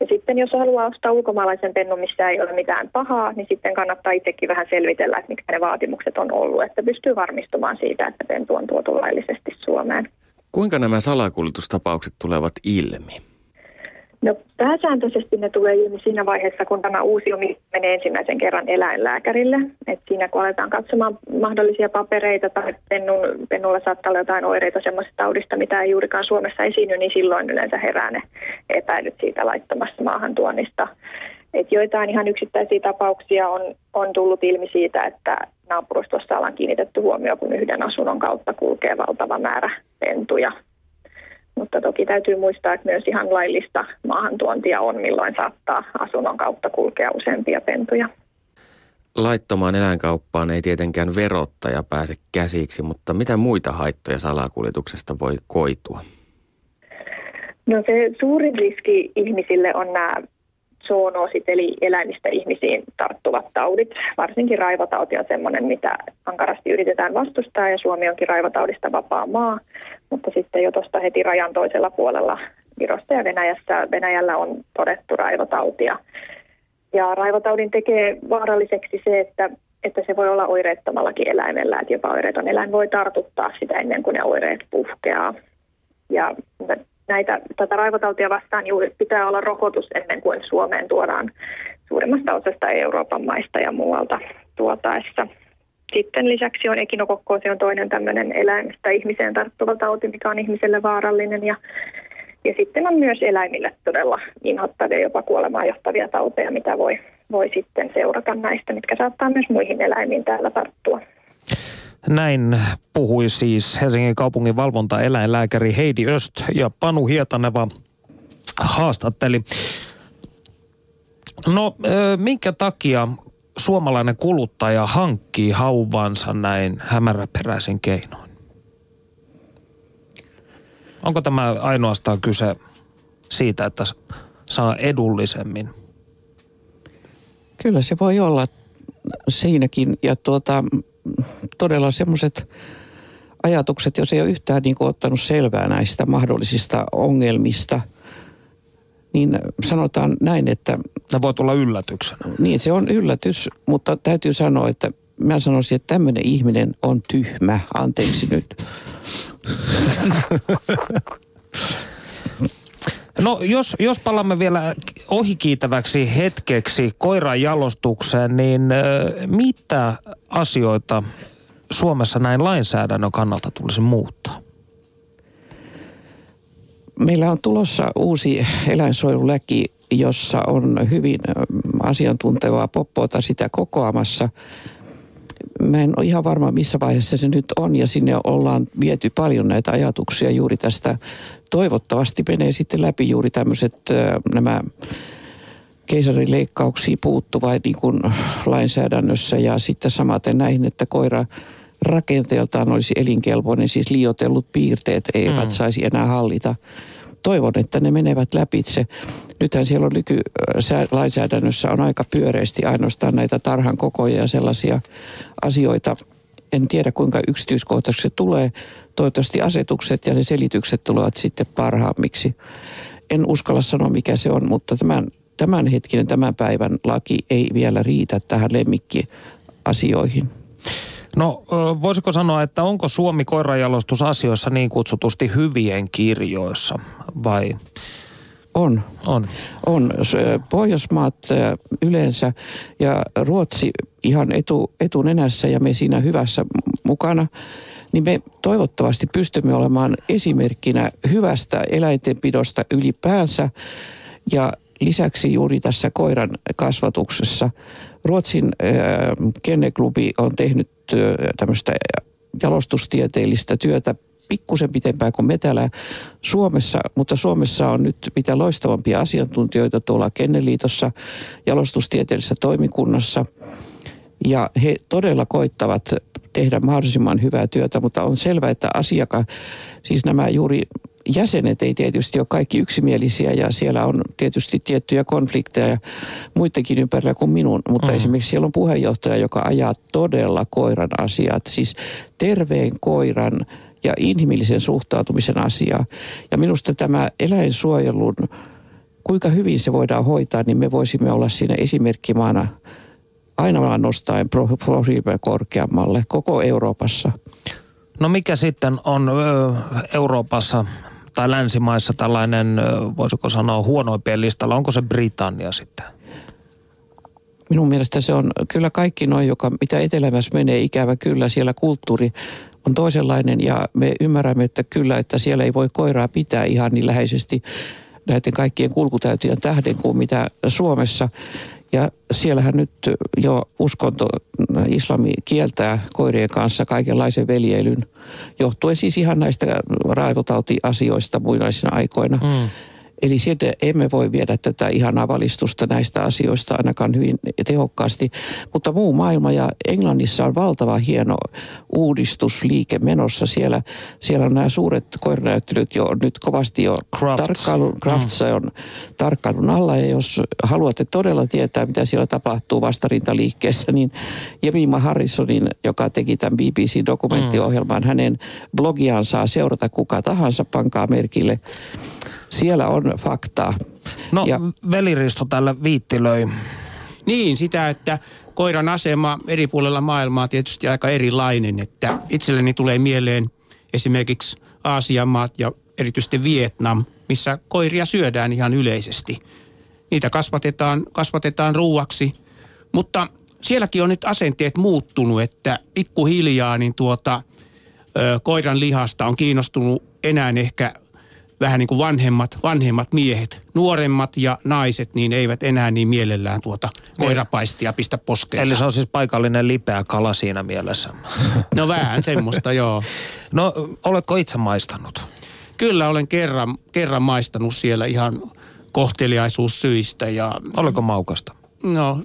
Ja sitten jos haluaa ostaa ulkomaalaisen pennun, missä ei ole mitään pahaa, niin sitten kannattaa itsekin vähän selvitellä, että mitkä ne vaatimukset on ollut, että pystyy varmistumaan siitä, että pentu on tuotu laillisesti Suomeen. Kuinka nämä salakuljetustapaukset tulevat ilmi? No pääsääntöisesti ne tulee ilmi siinä vaiheessa, kun tämä uusi omi menee ensimmäisen kerran eläinlääkärille. Et siinä kun aletaan katsomaan mahdollisia papereita tai pennun, pennulla saattaa olla jotain oireita semmoisesta taudista, mitä ei juurikaan Suomessa esiinny, niin silloin yleensä herää ne epäilyt siitä laittomasta maahantuonnista. Et joitain ihan yksittäisiä tapauksia on, on tullut ilmi siitä, että naapurustossa ollaan kiinnitetty huomioon, kun yhden asunnon kautta kulkee valtava määrä pentuja. Mutta toki täytyy muistaa, että myös ihan laillista maahantuontia on, milloin saattaa asunnon kautta kulkea useampia pentuja. Laittomaan eläinkauppaan ei tietenkään verottaja pääse käsiksi, mutta mitä muita haittoja salakuljetuksesta voi koitua? No se suurin riski ihmisille on nämä zoonoosit, eli eläimistä ihmisiin tarttuvat taudit. Varsinkin raivotauti on sellainen, mitä ankarasti yritetään vastustaa, ja Suomi onkin raivotaudista vapaa maa. Mutta sitten jo tuosta heti rajan toisella puolella Virosta ja Venäjässä, Venäjällä on todettu raivotautia. Ja raivotaudin tekee vaaralliseksi se, että, että se voi olla oireettomallakin eläimellä, että jopa oireeton eläin voi tartuttaa sitä ennen kuin ne oireet puhkeaa. Ja näitä, tätä raivotautia vastaan juuri pitää olla rokotus ennen kuin Suomeen tuodaan suurimmasta osasta Euroopan maista ja muualta tuotaessa. Sitten lisäksi on ekinokokkoosi on toinen tämmöinen eläimistä ihmiseen tarttuva tauti, mikä on ihmiselle vaarallinen. Ja, ja sitten on myös eläimille todella inhottavia, jopa kuolemaan johtavia tauteja, mitä voi, voi sitten seurata näistä, mitkä saattaa myös muihin eläimiin täällä tarttua. Näin puhui siis Helsingin kaupungin valvontaeläinlääkäri Heidi Öst ja Panu Hietaneva haastatteli. No, minkä takia suomalainen kuluttaja hankkii hauvansa näin hämäräperäisen keinoin? Onko tämä ainoastaan kyse siitä, että saa edullisemmin? Kyllä se voi olla siinäkin. Ja tuota, todella semmoiset ajatukset, jos ei ole yhtään niin kuin ottanut selvää näistä mahdollisista ongelmista, niin sanotaan näin, että... Ne voi tulla yllätyksenä. Niin, se on yllätys, mutta täytyy sanoa, että mä sanoisin, että tämmöinen ihminen on tyhmä. Anteeksi nyt. No jos, jos palamme vielä ohikiitäväksi hetkeksi koiran jalostukseen, niin mitä asioita Suomessa näin lainsäädännön kannalta tulisi muuttaa? Meillä on tulossa uusi eläinsuojeluläki, jossa on hyvin asiantuntevaa poppoota sitä kokoamassa. Mä en ole ihan varma, missä vaiheessa se nyt on, ja sinne ollaan viety paljon näitä ajatuksia juuri tästä. Toivottavasti menee sitten läpi juuri tämmöiset nämä keisarileikkauksia puuttuva niin kuin lainsäädännössä ja sitten samaten näihin, että koira rakenteeltaan olisi elinkelpoinen, siis liotellut piirteet eivät mm. saisi enää hallita. Toivon, että ne menevät läpitse. Nythän siellä on nykylainsäädännössä on aika pyöreästi ainoastaan näitä tarhan kokoja ja sellaisia asioita. En tiedä kuinka yksityiskohtaisesti se tulee. Toivottavasti asetukset ja ne selitykset tulevat sitten parhaammiksi. En uskalla sanoa mikä se on, mutta tämän, tämänhetkinen tämän päivän laki ei vielä riitä tähän lemmikkiasioihin. No voisiko sanoa, että onko Suomi koirajalostusasioissa niin kutsutusti hyvien kirjoissa vai? On. On. On. Pohjoismaat yleensä ja Ruotsi ihan etu, etunenässä ja me siinä hyvässä mukana, niin me toivottavasti pystymme olemaan esimerkkinä hyvästä eläintenpidosta ylipäänsä ja lisäksi juuri tässä koiran kasvatuksessa. Ruotsin äh, kenneklubi on tehnyt äh, tämmöistä jalostustieteellistä työtä pikkusen pitempään kuin me täällä Suomessa, mutta Suomessa on nyt mitä loistavampia asiantuntijoita tuolla Kenneliitossa jalostustieteellisessä toimikunnassa. Ja he todella koittavat tehdä mahdollisimman hyvää työtä, mutta on selvää, että asiaka, siis nämä juuri jäsenet ei tietysti ole kaikki yksimielisiä ja siellä on tietysti tiettyjä konflikteja ja muidenkin ympärillä kuin minun. Mutta mm. esimerkiksi siellä on puheenjohtaja, joka ajaa todella koiran asiat, siis terveen koiran ja inhimillisen suhtautumisen asiaa. Ja minusta tämä eläinsuojelun, kuinka hyvin se voidaan hoitaa, niin me voisimme olla siinä esimerkkimaana aina vaan nostaen profiilia korkeammalle koko Euroopassa. No mikä sitten on Euroopassa tai länsimaissa tällainen, voisiko sanoa, huonoimpien listalla? Onko se Britannia sitten? Minun mielestä se on kyllä kaikki noin, joka mitä etelämässä menee, ikävä kyllä siellä kulttuuri on toisenlainen ja me ymmärrämme, että kyllä, että siellä ei voi koiraa pitää ihan niin läheisesti näiden kaikkien kulkutäytien tähden kuin mitä Suomessa. Ja siellähän nyt jo uskonto, islami kieltää koirien kanssa kaikenlaisen veljeilyn, johtuen siis ihan näistä raivotautiasioista muinaisina aikoina. Mm. Eli sieltä emme voi viedä tätä ihanaa valistusta näistä asioista ainakaan hyvin tehokkaasti. Mutta muu maailma ja Englannissa on valtava hieno uudistusliike menossa. Siellä, siellä on nämä suuret koiranäyttelyt jo nyt kovasti jo tarkkailun, Crafts mm. on tarkkailun alla. Ja jos haluatte todella tietää, mitä siellä tapahtuu vastarintaliikkeessä, niin Jemima Harrisonin, joka teki tämän BBC-dokumenttiohjelman, mm. hänen blogiaan saa seurata kuka tahansa, pankaa merkille siellä on faktaa. No ja, veliristo tällä viittilöi. Niin, sitä, että koiran asema eri puolilla maailmaa on tietysti aika erilainen. Että itselleni tulee mieleen esimerkiksi Aasian maat ja erityisesti Vietnam, missä koiria syödään ihan yleisesti. Niitä kasvatetaan, kasvatetaan ruuaksi, mutta sielläkin on nyt asenteet muuttunut, että pikkuhiljaa niin tuota, ö, koiran lihasta on kiinnostunut enää ehkä vähän niin kuin vanhemmat, vanhemmat miehet, nuoremmat ja naiset, niin eivät enää niin mielellään tuota koirapaistia pistä poskeensa. Eli se on siis paikallinen lipeä kala siinä mielessä. No vähän semmoista, joo. No, oletko itse maistanut? Kyllä olen kerran, kerran maistanut siellä ihan kohteliaisuussyistä. Ja, Oliko maukasta? No,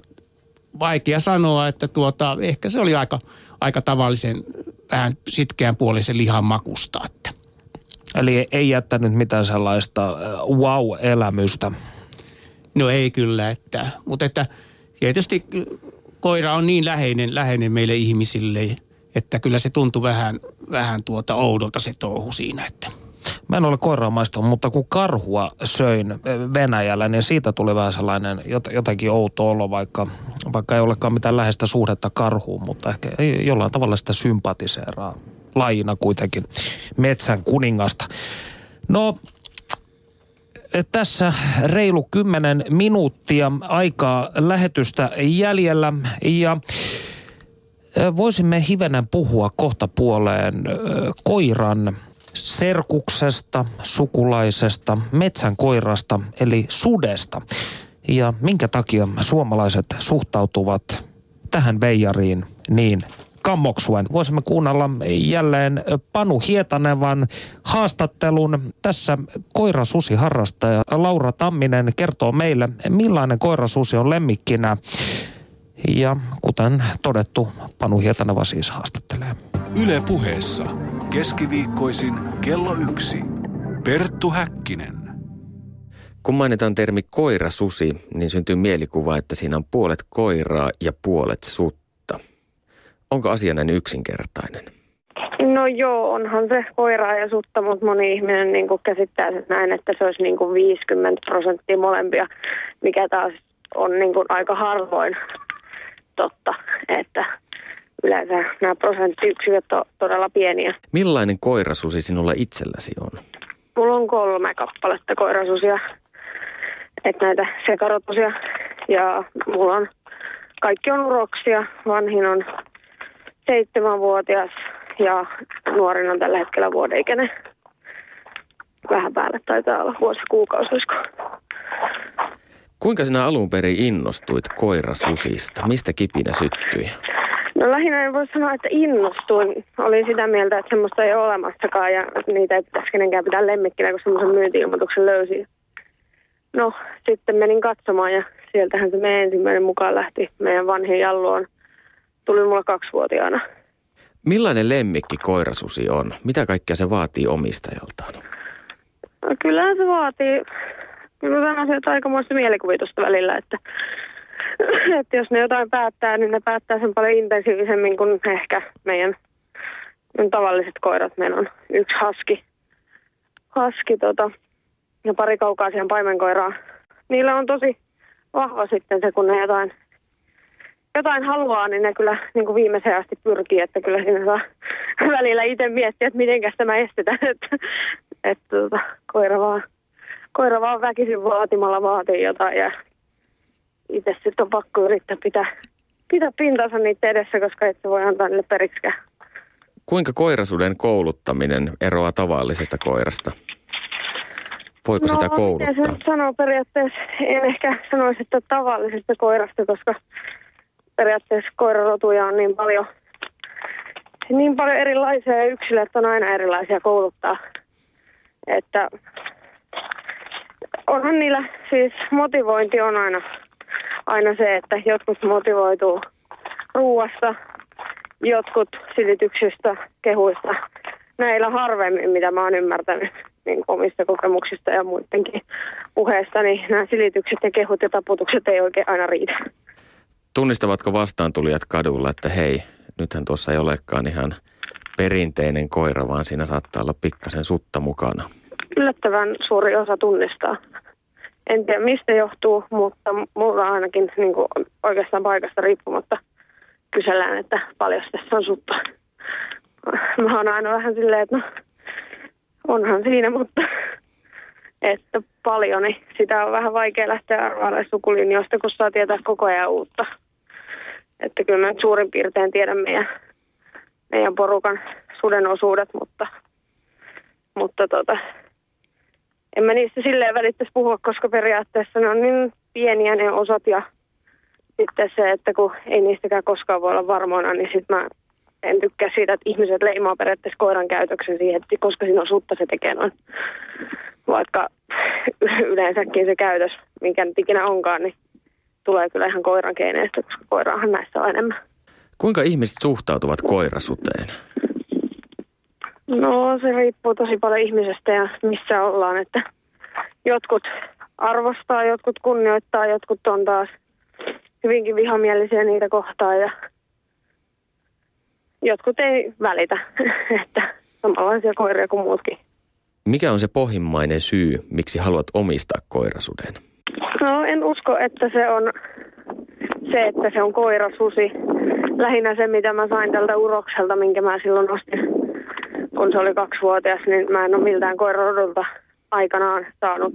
vaikea sanoa, että tuota, ehkä se oli aika, aika tavallisen vähän sitkeän puolisen lihan makusta. Että. Eli ei jättänyt mitään sellaista äh, wow-elämystä. No ei kyllä, että, mutta että tietysti koira on niin läheinen, läheinen meille ihmisille, että kyllä se tuntui vähän, vähän tuota oudolta se touhu siinä, että – Mä en ole koiraa maistanut, mutta kun karhua söin eh, Venäjällä, niin siitä tuli vähän sellainen jotenkin outo olo, vaikka, vaikka ei olekaan mitään läheistä suhdetta karhuun, mutta ehkä jollain tavalla sitä sympatiseeraa lajina kuitenkin metsän kuningasta. No, tässä reilu kymmenen minuuttia aikaa lähetystä jäljellä ja eh, voisimme hivenen puhua kohta puoleen koiran serkuksesta, sukulaisesta, metsän koirasta eli sudesta. Ja minkä takia suomalaiset suhtautuvat tähän veijariin niin kammoksuen. Voisimme kuunnella jälleen Panu Hietanevan haastattelun. Tässä koirasusiharrastaja Laura Tamminen kertoo meille, millainen koirasusi on lemmikkinä. Ja kuten todettu, Panu Hietaneva siis haastattelee. Yle puheessa keskiviikkoisin kello yksi. Perttu Häkkinen. Kun mainitaan termi koirasusi, niin syntyy mielikuva, että siinä on puolet koiraa ja puolet sutta. Onko asia näin yksinkertainen? No joo, onhan se koiraa ja sutta, mutta moni ihminen niin kuin käsittää sen näin, että se olisi niin kuin 50 prosenttia molempia, mikä taas on niin kuin aika harvoin totta, että yleensä nämä prosenttiyksiköt on todella pieniä. Millainen koirasusi sinulla itselläsi on? Mulla on kolme kappaletta koirasusia, että näitä sekarotusia ja mulla on, kaikki on uroksia. Vanhin on seitsemänvuotias ja nuorin on tällä hetkellä vuodeikäinen. Vähän päälle taitaa olla vuosi kuukausi, olisiko. Kuinka sinä alun perin innostuit koirasusista? Mistä kipinä syttyi? No lähinnä en voi sanoa, että innostuin. Olin sitä mieltä, että semmoista ei ole olemassakaan ja niitä ei pitäisi kenenkään pitää lemmikkinä, kun semmoisen myynti-ilmoituksen löysi. No, sitten menin katsomaan ja sieltähän se meidän ensimmäinen mukaan lähti. Meidän vanhin jallu on, tuli mulla kaksivuotiaana. Millainen lemmikki koirasusi on? Mitä kaikkea se vaatii omistajaltaan? No, kyllähän se vaatii, kyllä sanoisin, että aikamoista mielikuvitusta välillä, että että jos ne jotain päättää, niin ne päättää sen paljon intensiivisemmin kuin ehkä meidän, meidän tavalliset koirat. Meillä on yksi haski, haski tota, ja pari kaukaisian paimenkoiraa. Niillä on tosi vahva sitten se, kun ne jotain, jotain haluaa, niin ne kyllä niin kuin viimeiseen asti pyrkii, että kyllä siinä saa välillä itse miettiä, että miten tämä estetään, että, että tota, koira vaan koira vaan väkisin vaatimalla vaatii jotain ja itse sitten on pakko yrittää pitää, pitää pintansa niitä edessä, koska et voi antaa niille periksikään. Kuinka koirasuden kouluttaminen eroaa tavallisesta koirasta? Voiko no, sitä kouluttaa? No, sanoo periaatteessa, en ehkä sanoisi, että tavallisesta koirasta, koska periaatteessa koirarotuja on niin paljon, niin paljon erilaisia ja yksilöt on aina erilaisia kouluttaa. Että onhan niillä siis motivointi on aina aina se, että jotkut motivoituu ruuasta, jotkut silityksistä, kehuista. Näillä harvemmin, mitä mä oon ymmärtänyt niin omista kokemuksista ja muidenkin puheesta, niin nämä silitykset ja kehut ja taputukset ei oikein aina riitä. Tunnistavatko vastaantulijat kadulla, että hei, nythän tuossa ei olekaan ihan perinteinen koira, vaan siinä saattaa olla pikkasen sutta mukana? Yllättävän suuri osa tunnistaa. En tiedä mistä johtuu, mutta mulla ainakin niin kuin oikeastaan paikasta riippumatta kysellään, että paljon tässä on sutta. Mä oon aina vähän silleen, että no, onhan siinä, mutta että paljon, niin sitä on vähän vaikea lähteä arvailemaan sukulinjoista, kun saa tietää koko ajan uutta. Että kyllä mä suurin piirtein tiedän meidän, meidän porukan suden osuudet, mutta, mutta tota, en mä niistä silleen välittäisi puhua, koska periaatteessa ne on niin pieniä ne osat ja sitten se, että kun ei niistäkään koskaan voi olla varmoina, niin sitten mä en tykkää siitä, että ihmiset leimaa periaatteessa koiran käytöksen siihen, että koska siinä on sutta se tekee noin. Vaikka yleensäkin se käytös, minkä nyt ikinä onkaan, niin tulee kyllä ihan koiran keineistä, koska koiraahan näissä on enemmän. Kuinka ihmiset suhtautuvat koirasuteen? No se riippuu tosi paljon ihmisestä ja missä ollaan, että jotkut arvostaa, jotkut kunnioittaa, jotkut on taas hyvinkin vihamielisiä niitä kohtaan ja jotkut ei välitä, että samanlaisia koiria kuin muutkin. Mikä on se pohjimmainen syy, miksi haluat omistaa koirasuden? No en usko, että se on se, että se on koirasusi. Lähinnä se, mitä mä sain tältä urokselta, minkä mä silloin ostin, kun se oli kaksivuotias, niin mä en ole miltään koirarodulta aikanaan saanut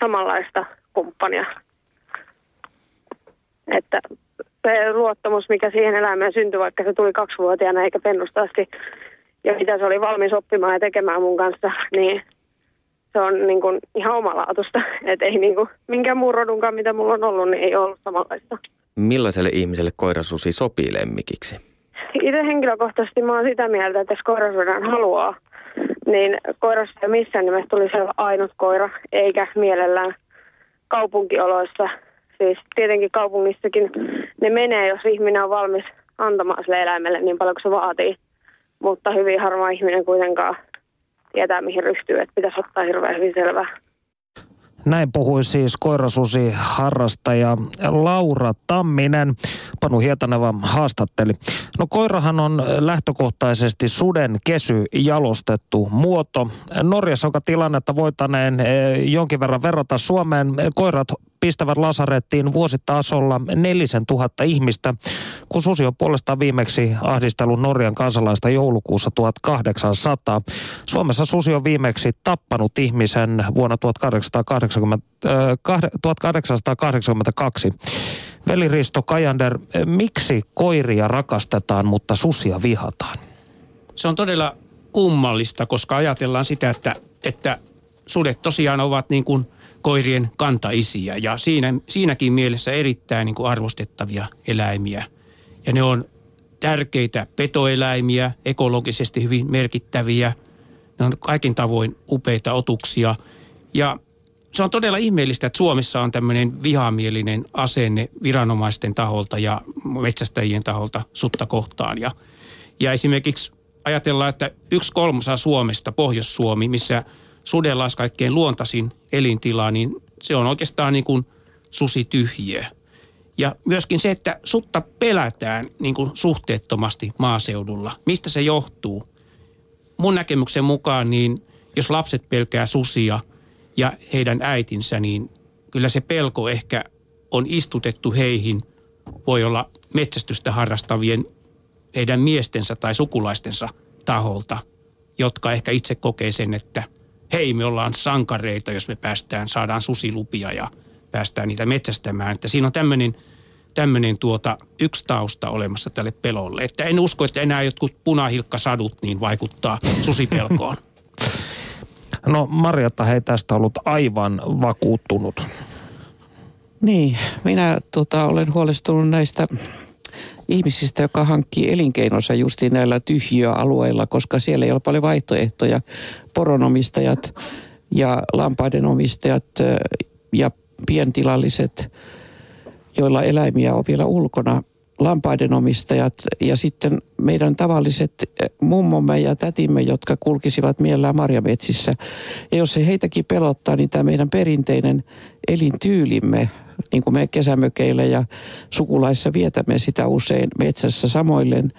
samanlaista kumppania. Että se luottamus, mikä siihen eläimeen syntyi, vaikka se tuli kaksivuotiaana eikä pennusta asti, ja mitä se oli valmis oppimaan ja tekemään mun kanssa, niin se on niin kuin ihan omalaatuista. Että ei niin kuin, minkään muun rodunkaan, mitä mulla on ollut, niin ei ollut samanlaista. Millaiselle ihmiselle koirasusi sopii lemmikiksi? Itse henkilökohtaisesti mä oon sitä mieltä, että jos koirasuuden haluaa, niin koirassa ei missään nimessä tulisi olla ainut koira, eikä mielellään kaupunkioloissa. Siis tietenkin kaupungissakin ne menee, jos ihminen on valmis antamaan sille eläimelle niin paljon kuin se vaatii. Mutta hyvin harva ihminen kuitenkaan tietää, mihin ryhtyy, että pitäisi ottaa hirveän hyvin selvää. Näin puhui siis koirasusi harrastaja Laura Tamminen. Panu Hietaneva haastatteli. No koirahan on lähtökohtaisesti suden kesy jalostettu muoto. Norjassa, joka tilannetta voitaneen eh, jonkin verran verrata Suomeen, koirat pistävät lasarettiin vuositasolla nelisen tuhatta ihmistä, kun susi on puolestaan viimeksi ahdistellut Norjan kansalaista joulukuussa 1800. Suomessa susi on viimeksi tappanut ihmisen vuonna 1880, äh, 1882. Veli Risto Kajander, miksi koiria rakastetaan, mutta susia vihataan? Se on todella kummallista, koska ajatellaan sitä, että, että sudet tosiaan ovat niin kuin koirien kantaisiä ja siinä, siinäkin mielessä erittäin niin kuin arvostettavia eläimiä. Ja ne on tärkeitä petoeläimiä, ekologisesti hyvin merkittäviä. Ne on kaikin tavoin upeita otuksia. Ja se on todella ihmeellistä, että Suomessa on tämmöinen vihamielinen asenne viranomaisten taholta ja metsästäjien taholta sutta kohtaan. Ja, ja esimerkiksi ajatellaan, että yksi kolmasosa Suomesta, Pohjois-Suomi, missä sudella olisi kaikkein luontaisin elintila, niin se on oikeastaan niin kuin susityhjiö. Ja myöskin se, että sutta pelätään niin kuin suhteettomasti maaseudulla. Mistä se johtuu? Mun näkemyksen mukaan, niin jos lapset pelkää susia ja heidän äitinsä, niin kyllä se pelko ehkä on istutettu heihin, voi olla metsästystä harrastavien heidän miestensä tai sukulaistensa taholta, jotka ehkä itse kokee sen, että – hei me ollaan sankareita, jos me päästään, saadaan susilupia ja päästään niitä metsästämään. Että siinä on tämmöinen tämmöinen tuota, yksi tausta olemassa tälle pelolle. Että en usko, että enää jotkut punahilkkasadut niin vaikuttaa susipelkoon. No Marjatta, hei tästä ollut aivan vakuuttunut. Niin, minä tota, olen huolestunut näistä ihmisistä, joka hankkii elinkeinonsa justiin näillä tyhjiöalueilla, koska siellä ei ole paljon vaihtoehtoja. Poronomistajat ja lampaiden omistajat ja pientilalliset, joilla eläimiä on vielä ulkona, lampaiden omistajat ja sitten meidän tavalliset mummomme ja tätimme, jotka kulkisivat mielellään marjametsissä. Ja jos se heitäkin pelottaa, niin tämä meidän perinteinen elintyylimme niin kuin me kesämökeillä ja sukulaissa vietämme sitä usein metsässä samoilleen,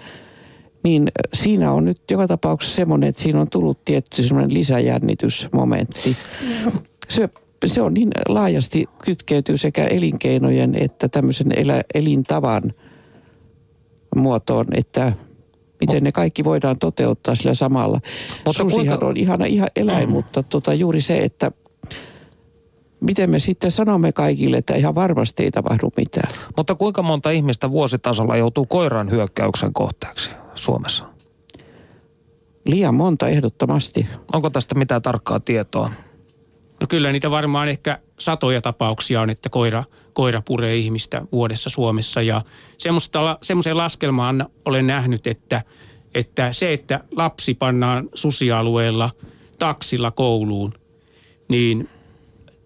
niin siinä on nyt joka tapauksessa semmoinen, että siinä on tullut tietty semmoinen lisäjännitysmomentti. Se, se on niin laajasti kytkeytyy sekä elinkeinojen että tämmöisen elä, elintavan muotoon, että miten ne kaikki voidaan toteuttaa sillä samalla. Mutta Susihan kuinka... on ihana ihan eläin, mm. mutta tota, juuri se, että miten me sitten sanomme kaikille, että ihan varmasti ei tapahdu mitään. Mutta kuinka monta ihmistä vuositasolla joutuu koiran hyökkäyksen kohteeksi Suomessa? Liian monta ehdottomasti. Onko tästä mitään tarkkaa tietoa? No kyllä niitä varmaan ehkä satoja tapauksia on, että koira, koira puree ihmistä vuodessa Suomessa. Ja semmoisen laskelmaan olen nähnyt, että, että se, että lapsi pannaan susialueella taksilla kouluun, niin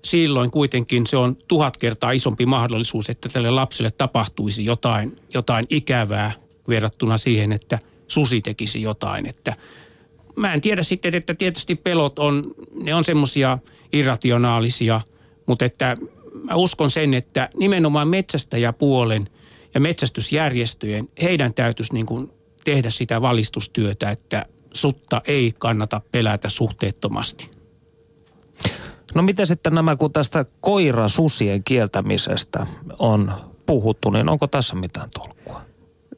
silloin kuitenkin se on tuhat kertaa isompi mahdollisuus, että tälle lapselle tapahtuisi jotain, jotain ikävää verrattuna siihen, että susi tekisi jotain. Että mä en tiedä sitten, että tietysti pelot on, ne on semmoisia irrationaalisia, mutta että mä uskon sen, että nimenomaan metsästäjäpuolen ja metsästysjärjestöjen, heidän täytyisi niin kuin tehdä sitä valistustyötä, että sutta ei kannata pelätä suhteettomasti. No miten sitten nämä, kun tästä koirasusien kieltämisestä on puhuttu, niin onko tässä mitään tolkkua?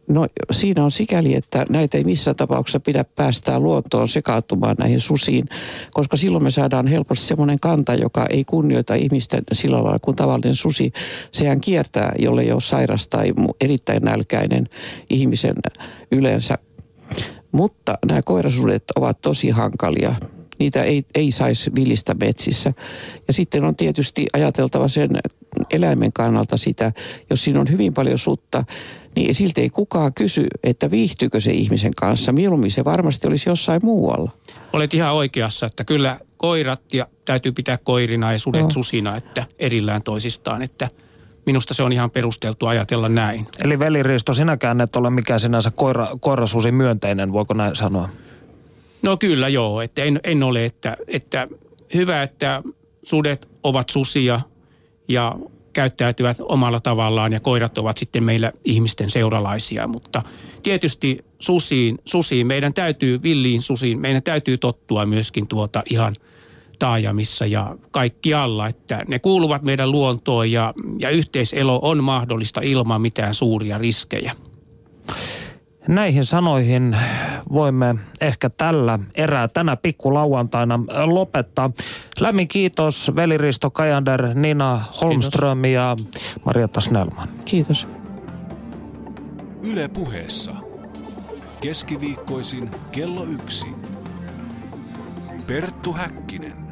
No siinä on sikäli, että näitä ei missään tapauksessa pidä päästää luontoon sekaantumaan näihin susiin, koska silloin me saadaan helposti semmoinen kanta, joka ei kunnioita ihmisten sillä lailla kuin tavallinen susi. Sehän kiertää, jolle ei ole sairas tai erittäin nälkäinen ihmisen yleensä. Mutta nämä koirasudet ovat tosi hankalia niitä ei, ei saisi villistä metsissä. Ja sitten on tietysti ajateltava sen eläimen kannalta sitä, jos siinä on hyvin paljon sutta, niin silti ei kukaan kysy, että viihtyykö se ihmisen kanssa. Mieluummin se varmasti olisi jossain muualla. Olet ihan oikeassa, että kyllä koirat ja täytyy pitää koirina ja sudet no. susina, että erillään toisistaan, että minusta se on ihan perusteltu ajatella näin. Eli veliriisto, sinäkään et ole mikään sinänsä koira, koirasusi myönteinen, voiko näin sanoa? No kyllä joo, että en, en ole, että, että hyvä, että sudet ovat susia ja käyttäytyvät omalla tavallaan ja koirat ovat sitten meillä ihmisten seuralaisia. Mutta tietysti susiin, susiin meidän täytyy, villiin susiin, meidän täytyy tottua myöskin tuota ihan taajamissa ja kaikkialla, että ne kuuluvat meidän luontoon ja, ja yhteiselo on mahdollista ilman mitään suuria riskejä. Näihin sanoihin voimme ehkä tällä erää tänä pikkulauantaina lopettaa. Lämmin kiitos Veliristo Kajander, Nina Holmström kiitos. ja Marietta Snellman. Kiitos. Yle puheessa. Keskiviikkoisin kello yksi. Perttu Häkkinen.